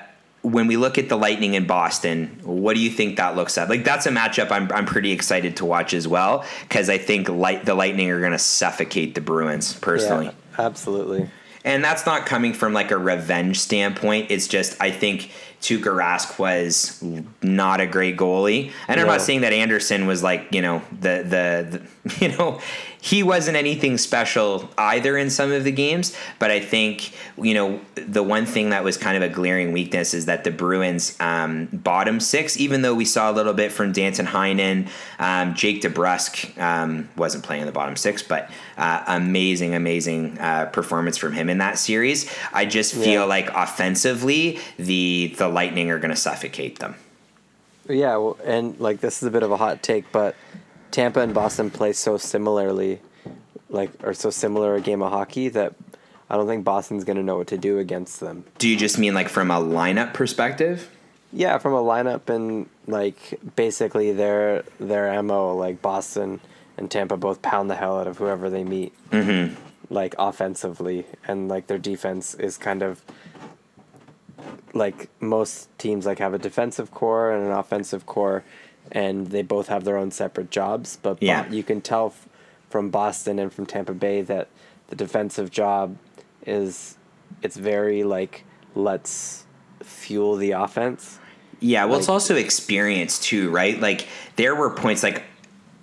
when we look at the Lightning in Boston, what do you think that looks at? Like that's a matchup I'm I'm pretty excited to watch as well because I think light the Lightning are going to suffocate the Bruins personally. Yeah, absolutely. And that's not coming from like a revenge standpoint. It's just I think Tuukka Rask was not a great goalie, and I'm No. not saying that Andersen was like you know the, the the you know he wasn't anything special either in some of the games. But I think you know the one thing that was kind of a glaring weakness is that the Bruins um, bottom six, even though we saw a little bit from Danton Heinen, um, Jake DeBrusk um, wasn't playing in the bottom six, but uh, amazing, amazing uh, performance from him in that series. I just feel Yeah. like offensively, the the Lightning are going to suffocate them. Yeah, well, and like this is a bit of a hot take, but Tampa and Boston play so similarly, like or so similar a game of hockey that I don't think Boston's gonna know what to do against them. Do you just mean like from a lineup perspective? Yeah, from a lineup and like basically their their mo, like Boston and Tampa both pound the hell out of whoever they meet, Mm-hmm. like offensively, and like their defense is kind of like most teams like have a defensive core and an offensive core, and they both have their own separate jobs. But Bo- you can tell f- from Boston and from Tampa Bay that the defensive job is it's very like let's fuel the offense. Yeah, well, it's also experience too, right? Like there were points like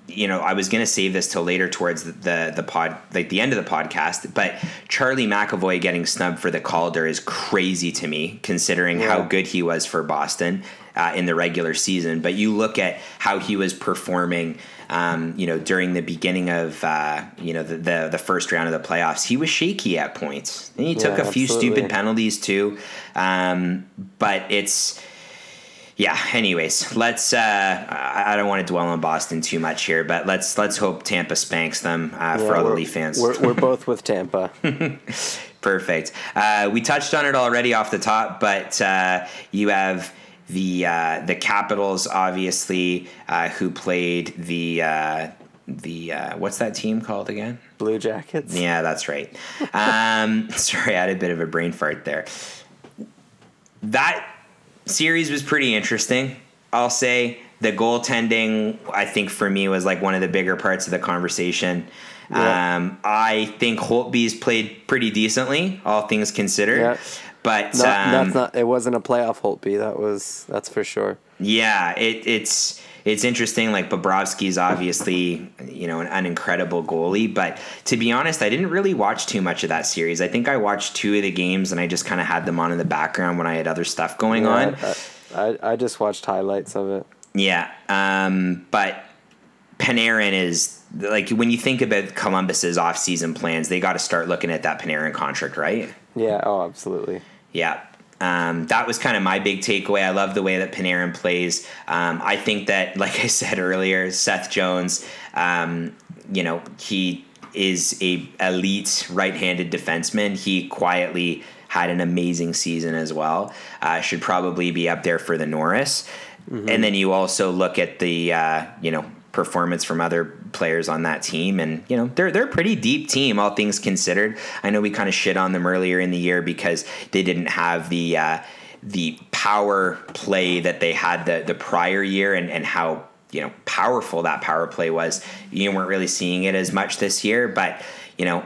you know, I was going to save this till later towards the, the the pod, like the end of the podcast. But Charlie McAvoy getting snubbed for the Calder is crazy to me, considering how good he was for Boston uh, in the regular season. But you look at how he was performing, um, you know, during the beginning of uh, you know the, the the first round of the playoffs. He was shaky at points, and he took Yeah, a few absolutely. stupid penalties too. Um, but it's yeah anyways let's uh i don't want to dwell on boston too much here but let's let's hope tampa spanks them uh, for all the leaf fans We're, we're both with Tampa. perfect uh we touched on it already off the top but uh you have the uh the capitals obviously uh who played the uh the uh what's that team called again Blue Jackets. yeah, that's right. Um, sorry, I had a bit of a brain fart there. That series was pretty interesting. I'll say the goaltending, I think for me was like one of the bigger parts of the conversation. Yeah. Um, I think Holtby's played pretty decently, all things considered. Yeah. But um, that's not. It wasn't a playoff Holtby. That was. That's for sure. yeah, it, it's it's interesting. Like Bobrovsky's obviously you know an, an incredible goalie, but to be honest, I didn't really watch too much of that series. I think I watched two of the games and I just kind of had them on in the background when I had other stuff going on. I, I, I just watched highlights of it. Yeah, um, but Panarin is like when you think about Columbus's off-season plans, they got to start looking at that Panarin contract, right? Yeah. Oh, absolutely. Yeah. Um, that was kind of my big takeaway. I love the way that Panarin plays. Um, I think that, like I said earlier, Seth Jones, um, you know, he is a elite right-handed defenseman. He quietly had an amazing season as well. Uh, should probably be up there for the Norris. And then you also look at the, uh, you know, performance from other players on that team and you know they're they're a pretty deep team all things considered i know we kind of shit on them earlier in the year because they didn't have the uh, the power play that they had the the prior year and and how you know powerful that power play was you weren't really seeing it as much this year but you know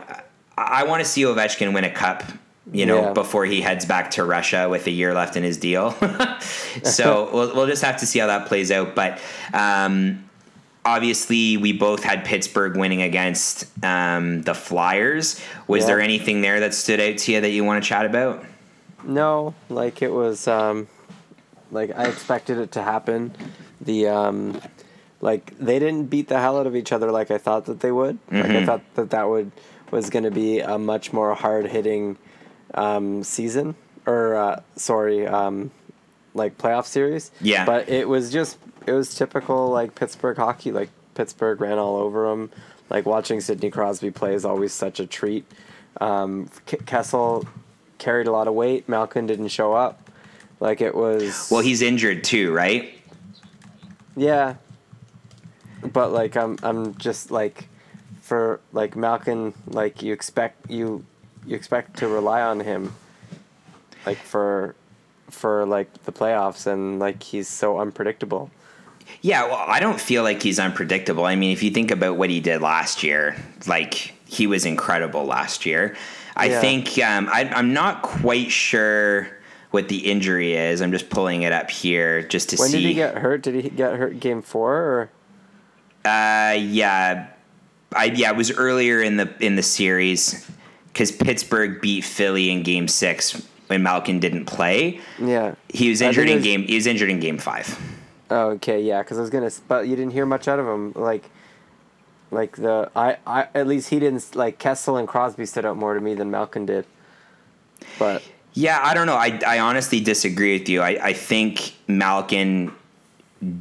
i, I want to see ovechkin win a cup you know, Yeah. before he heads back to Russia with a year left in his deal. so we'll, we'll just have to see how that plays out. But um, obviously, we both had Pittsburgh winning against um, the Flyers. Was Yeah. there anything there that stood out to you that you want to chat about? No, like it was. Um, like I expected it to happen. The um, like they didn't beat the hell out of each other like I thought that they would. Like I Mhm. thought that that would was going to be a much more hard hitting um, season or uh, sorry, um, like playoff series. Yeah. But it was just it was typical like Pittsburgh hockey. Like Pittsburgh ran all over them. Like watching Sidney Crosby play is always such a treat. Um, K- Kessel carried a lot of weight. Malkin didn't show up. Like it was. Well, he's injured too, right? Yeah. But like I'm I'm just like for like Malkin like you expect you you expect to rely on him like for for like the playoffs and like he's so unpredictable. Yeah, well, I don't feel like he's unpredictable. I mean, if you think about what he did last year, like he was incredible last year. I Yeah. think um, I, I'm not quite sure what the injury is. I'm just pulling it up here just to When see. When did he get hurt? Did he get hurt game four or? Uh, yeah, I yeah, it was earlier in the in the series because Pittsburgh beat Philly in Game Six when Malkin didn't play. Yeah. He was injured in was- game. He was injured in Game Five. Oh, okay, yeah, because I was gonna, but you didn't hear much out of him. Like, like the I, I at least he didn't like Kessel and Crosby stood out more to me than Malkin did. But Yeah, I don't know. I, I honestly disagree with you. I, I think Malkin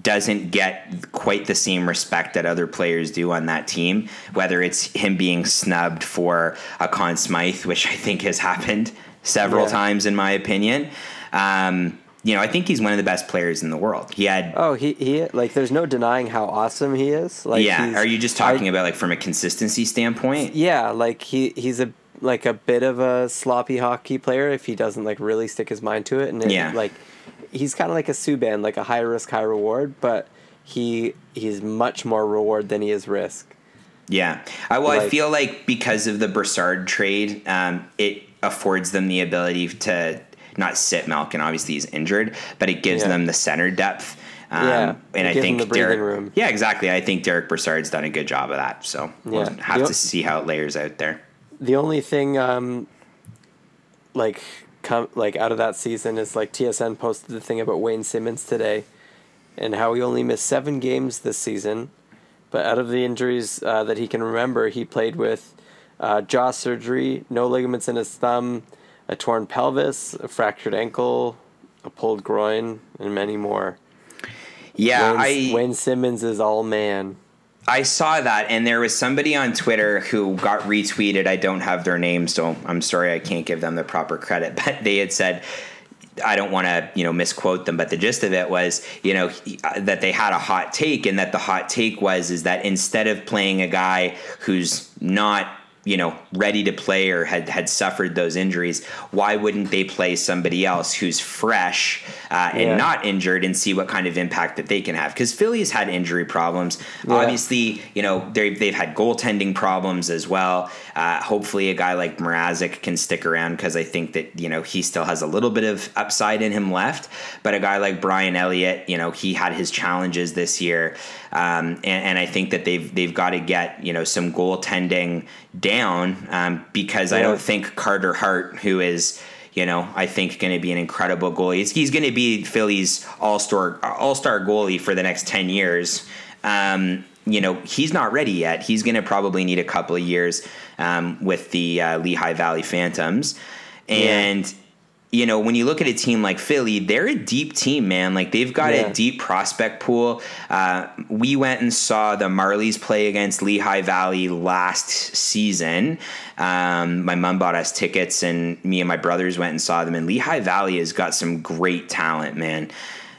doesn't get quite the same respect that other players do on that team, whether it's him being snubbed for a Conn Smythe, which I think has happened several Yeah. times, in my opinion. Um, you know, I think he's one of the best players in the world. He had. oh, he he like there's no denying how awesome he is. Like, yeah, are you just I- talking about like from a consistency standpoint? Yeah, like he he's a like a bit of a sloppy hockey player if he doesn't like really stick his mind to it and it, Yeah. like he's kind of like a Subban, like a high risk high reward, but he he's much more reward than he is risk. Yeah. I, well, I feel like because of the Brassard trade, um, it affords them the ability to not sit Malkin. Obviously, he's injured, but it gives Yeah. them the center depth. Um, Yeah, and I think Derek, room. Yeah, exactly. I think Derick Brassard's done a good job of that. So we'll Yeah. have The to see how it layers out there. The only thing um like come like out of that season is like TSN posted the thing about Wayne Simmonds today and how he only missed 7 games this season. But out of the injuries uh, that he can remember, he played with uh, jaw surgery, no ligaments in his thumb, a torn pelvis, a fractured ankle, a pulled groin, and many more. Yeah, Wayne, I Wayne Simmonds is all man. I saw that, and there was somebody on Twitter who got retweeted. I don't have their name, so I'm sorry I can't give them the proper credit. But they had said, I don't want to, you know, misquote them, but the gist of it was, you know, uh, that they had a hot take, and that the hot take was is that instead of playing a guy who's not you know ready to play or had had suffered those injuries why wouldn't they play somebody else who's fresh uh, and Yeah. not injured and see what kind of impact that they can have? Because philly's had injury problems. Yeah. obviously you know they've, they've had goaltending problems as well. Uh, hopefully a guy like Mrazek can stick around because i think that you know he still has a little bit of upside in him left. But a guy like brian elliott you know he had his challenges this year. Um, and, and I think that they've they've got to get you know some goaltending down um, because I don't think Carter Hart, who is you know I think going to be an incredible goalie, he's, he's going to be Philly's all star all star goalie for the next ten years. Um, you know he's not ready yet. He's going to probably need a couple of years um, with the uh, Lehigh Valley Phantoms, and you know, when you look at a team like Philly, they're a deep team, man. Like they've got Yeah. a deep prospect pool. Uh, we went and saw the Marlies play against Lehigh Valley last season. Um, my mom bought us tickets, and me and my brothers went and saw them. And Lehigh Valley has got some great talent, man.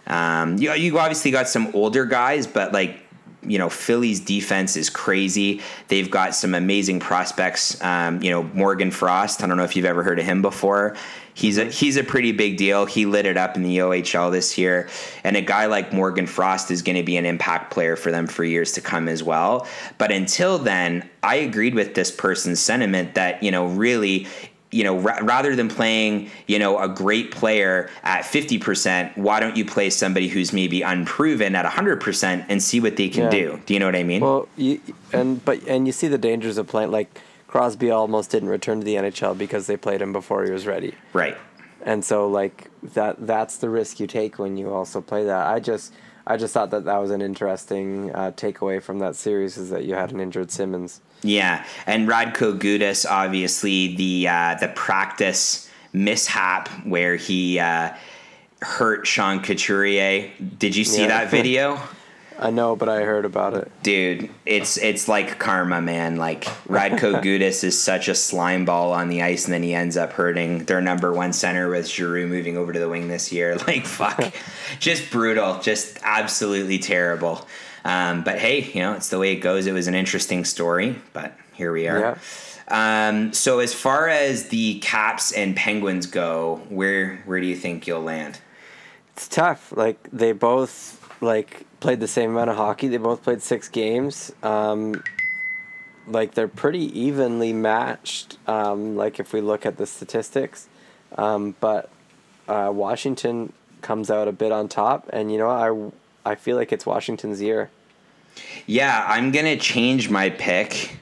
Um, you you obviously got some older guys, but like you know Philly's defense is crazy. They've got some amazing prospects. Um, you know Morgan Frost. I don't know if you've ever heard of him before. He's a he's a pretty big deal. He lit it up in the OHL this year, and a guy like Morgan Frost is going to be an impact player for them for years to come as well. But until then, I agreed with this person's sentiment that you know really you know, ra- rather than playing, you know, a great player at 50%, why don't you play somebody who's maybe unproven at 100% and see what they can Yeah. do? Do you know what I mean? Well, you and but and you see the dangers of playing like Crosby almost didn't return to the NHL because they played him before he was ready. right. And so like that that's the risk you take when you also play that. I just I just thought that that was an interesting uh, takeaway from that series is that you had an injured Simmonds. Yeah, and Radko Gudas, obviously the uh, the practice mishap where he uh, hurt Sean Couturier. Did you see Yeah. that video? I know, but I heard about it. Dude, it's it's like karma, man. Like Radko Gudas is such a slime ball on the ice, and then he ends up hurting their number one center with Giroux moving over to the wing this year. Like fuck, just brutal, just absolutely terrible. Um, but hey, you know it's the way it goes. It was an interesting story, but here we are. Yeah. Um, so as far as the Caps and Penguins go, where where do you think you'll land? It's tough. Like they both like played the same amount of hockey. They both played six games. Um, like they're pretty evenly matched. Um, like if we look at the statistics, um, but uh, Washington comes out a bit on top, and you know I I feel like it's Washington's year. Yeah, I'm gonna change my pick,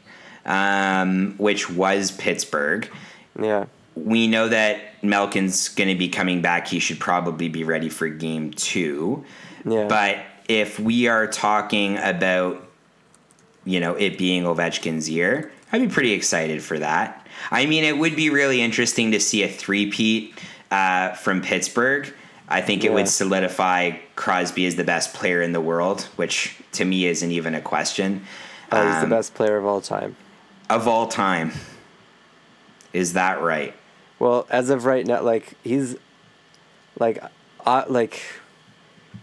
um, which was Pittsburgh. Yeah, We know that Malkin's gonna be coming back. He should probably be ready for game two. yeah, But if we are talking about, you know, it being Ovechkin's year, I'd be pretty excited for that. I mean, it would be really interesting to see a three-peat uh, from Pittsburgh. I think it would solidify Crosby as the best player in the world, which to me isn't even a question. oh, he's Um, the best player of all time. of all time. Is that right? Well, as of right now, like he's like uh, like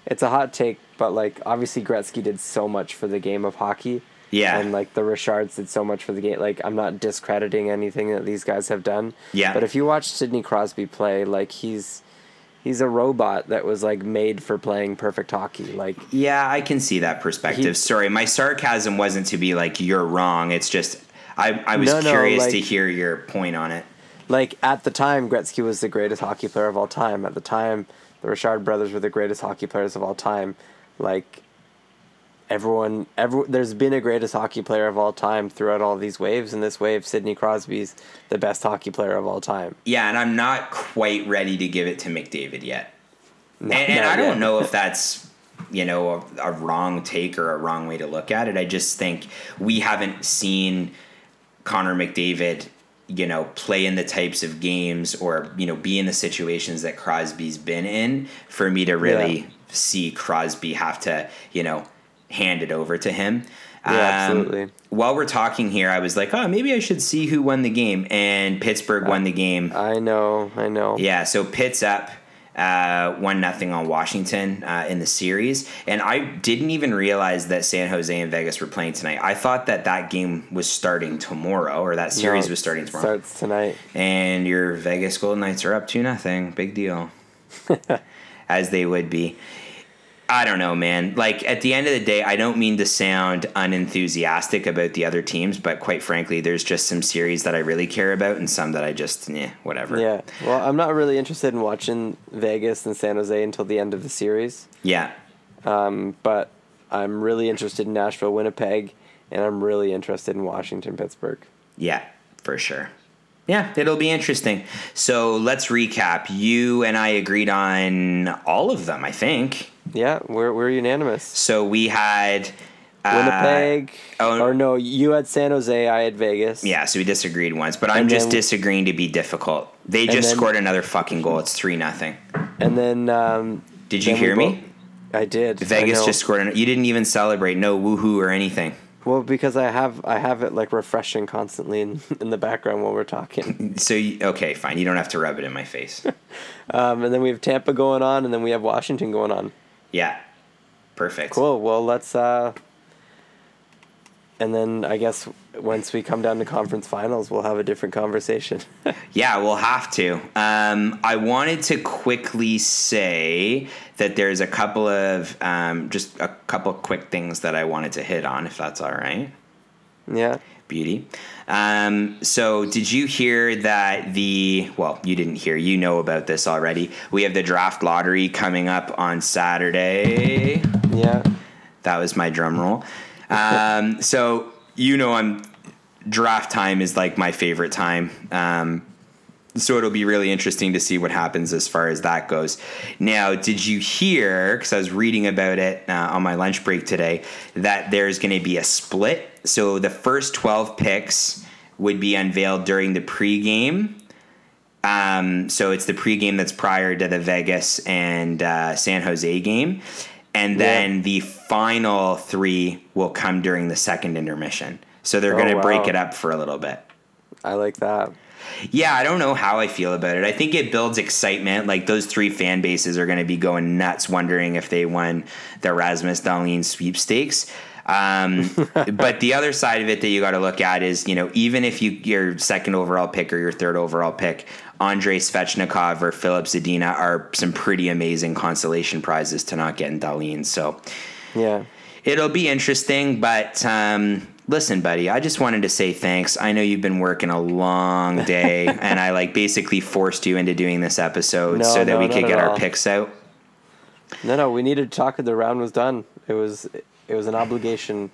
it's a hot take, but like obviously Gretzky did so much for the game of hockey. Yeah. And like the Richards did so much for the game. Like I'm not discrediting anything that these guys have done. Yeah. But if you watch Sidney Crosby play, like he's he's a robot that was like made for playing perfect hockey. Like Yeah, I can see that perspective. He- Sorry, my sarcasm wasn't to be like you're wrong. It's just I, I was No, no, curious to hear your point on it. like at the time Gretzky was the greatest hockey player of all time. At the time, the Richard brothers were the greatest hockey players of all time. Like everyone, every, there's been a greatest hockey player of all time throughout all these waves, and this wave, Sidney Crosby's the best hockey player of all time. Yeah, and I'm not quite ready to give it to McDavid yet. No, and and I don't know if that's you know a, a wrong take or a wrong way to look at it. I just think we haven't seen Connor McDavid, you know, play in the types of games or you know be in the situations that Crosby's been in for me to really Yeah. see Crosby have to you know hand it over to him. Um, Yeah, absolutely. While we're talking here, I was like, oh, maybe I should see who won the game, and Pittsburgh won the game. I know, I know. Yeah, so Pitt's up uh, one nothing on Washington uh, in the series, and I didn't even realize that San Jose and Vegas were playing tonight. I thought that that game was starting tomorrow, or that series No, was starting tomorrow. Starts tonight. And your Vegas Golden Knights are up two nothing, big deal, as they would be. I don't know, man. Like at the end of the day, I don't mean to sound unenthusiastic about the other teams, but quite frankly, there's just some series that I really care about, and some that I just, yeah, whatever. Yeah. Well, I'm not really interested in watching Vegas and San Jose until the end of the series. Yeah. Um, but I'm really interested in Nashville, Winnipeg, and I'm really interested in Washington, Pittsburgh. Yeah, for sure. Yeah, it'll be interesting. So let's recap. You and I agreed on all of them, I think. Yeah, we're we're unanimous. So we had uh, Winnipeg, oh, or no, you had San Jose, I had Vegas. Yeah, so we disagreed once, but I'm And just then- disagreeing to be difficult. They just then- scored another fucking goal. It's three nothing. and then um, Did you hear me? both- I did. Vegas know. just scored. An, you didn't even celebrate. No woohoo or anything. Well because I have I have it like refreshing constantly in in the background while we're talking. So you, okay, fine. You don't have to rub it in my face. Um, and then we have Tampa going on, and then we have Washington going on. yeah, perfect. Cool. Well, let's. Uh, and then I guess once we come down to conference finals, we'll have a different conversation. Yeah, we'll have to. Um, I wanted to quickly say that there's a couple of um, just a couple quick things that I wanted to hit on, if that's all right. yeah. Beauty. Um, so, did you hear that the well, you didn't hear, you know about this already. We have the draft lottery coming up on Saturday. Yeah. That was my drum roll. Um, so you know, I'm draft time is like my favorite time. Um, so it'll be really interesting to see what happens as far as that goes. Now, did you hear? Because I was reading about it uh, on my lunch break today that there's going to be a split. So the first 12 picks would be unveiled during the pregame. Um, so it's the pregame that's prior to the Vegas and uh, San Jose game, and then the final three will come during the second intermission. So they're Oh, going to break it up for a little bit. I like that. Yeah, I don't know how I feel about it. I think it builds excitement. Like those three fan bases are going to be going nuts, wondering if they won the Rasmus Dahlin sweepstakes. Um, but the other side of it that you got to look at is, you know, even if you your second overall pick or your third overall pick, Andrei Svechnikov or Filip Zadina are some pretty amazing consolation prizes to not get in Dahlin. So Yeah. it'll be interesting, but um, listen, buddy, I just wanted to say thanks. I know you've been working a long day, and I like basically forced you into doing this episode No, so that no, we could get our all. picks out. No, no, we needed to talk. The round was done. It was it was an obligation.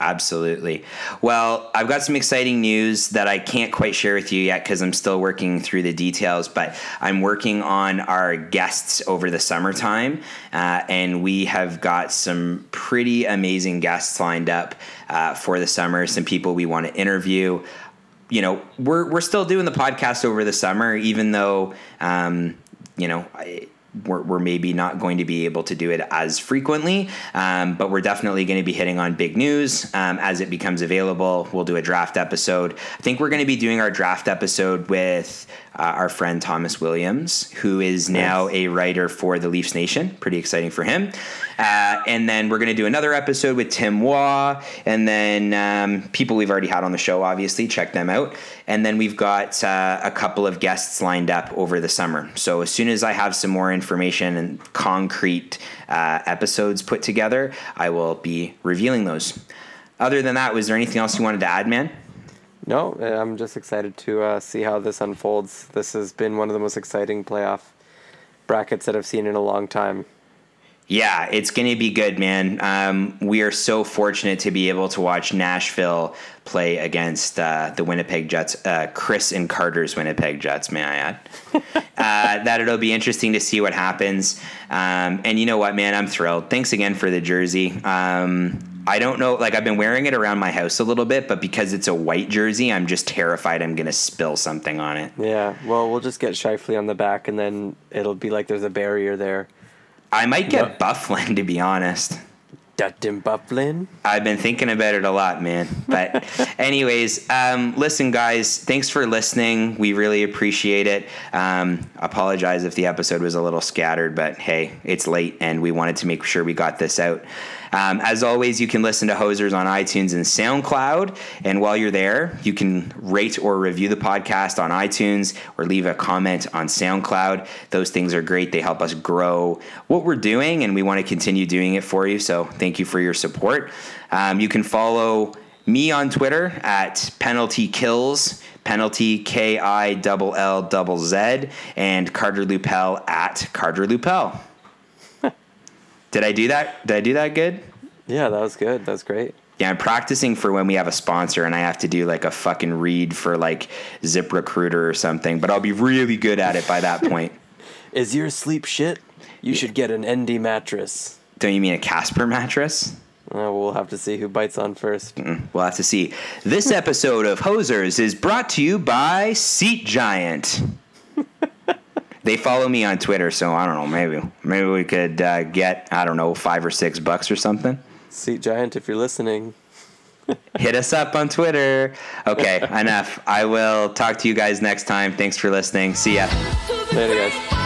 Absolutely. Well, I've got some exciting news that I can't quite share with you yet because I'm still working through the details, but I'm working on our guests over the summertime, uh, and we have got some pretty amazing guests lined up uh, for the summer, some people we want to interview. You know, we're, we're still doing the podcast over the summer, even though, um, you know, I, we're, we're maybe not going to be able to do it as frequently, um, but we're definitely going to be hitting on big news um, as it becomes available. We'll do a draft episode. I think we're going to be doing our draft episode with uh, our friend Thomas Williams, who is now a writer for the Leafs Nation. Pretty exciting for him. Uh, and then we're going to do another episode with Tim Waugh, and then um, people we've already had on the show, obviously, check them out. And then we've got uh, a couple of guests lined up over the summer. So as soon as I have some more information and concrete uh, episodes put together, I will be revealing those. Other than that, was there anything else you wanted to add, man? No, I'm just excited to uh, see how this unfolds. This has been one of the most exciting playoff brackets that I've seen in a long time. Yeah, it's going to be good, man. Um, we are so fortunate to be able to watch Nashville play against uh, the Winnipeg Jets, uh, Chris and Carter's Winnipeg Jets, may I add. uh, that it'll be interesting to see what happens. Um, and you know what, man? I'm thrilled. Thanks again for the jersey. Um, I don't know, like I've been wearing it around my house a little bit, but because it's a white jersey, I'm just terrified I'm going to spill something on it. Yeah, well, we'll just get Scheifele on the back, and then it'll be like there's a barrier there. I might get Yeah. Byfuglien, to be honest. Dustin Byfuglien. I've been thinking about it a lot, man. But, anyways, um, listen, guys, thanks for listening. We really appreciate it. Um, apologize if the episode was a little scattered, but hey, it's late and we wanted to make sure we got this out. Um, as always, you can listen to Hosers on iTunes and SoundCloud. And while you're there, you can rate or review the podcast on iTunes or leave a comment on SoundCloud. Those things are great. They help us grow what we're doing, and we want to continue doing it for you. So thank you for your support. Um, you can follow me on Twitter at penalty kills. Penalty K I double L double Z and Carter Lupel at Carter Lupel. Did I do that? Did I do that good? Yeah, that was good. That was great. Yeah, I'm practicing for when we have a sponsor and I have to do like a fucking read for like Zip Recruiter or something, but I'll be really good at it by that point. Is your sleep shit? You should get an Endy mattress. Don't you mean a Casper mattress? Uh, we'll have to see who bites on first. We'll have to see. This episode of Hosers is brought to you by Seat Giant. They follow me on Twitter, so I don't know. Maybe maybe we could uh, get I don't know five or six bucks or something. Seat Giant, if you're listening. Hit us up on Twitter. Okay, enough. I will talk to you guys next time. Thanks for listening. See ya. Later, guys.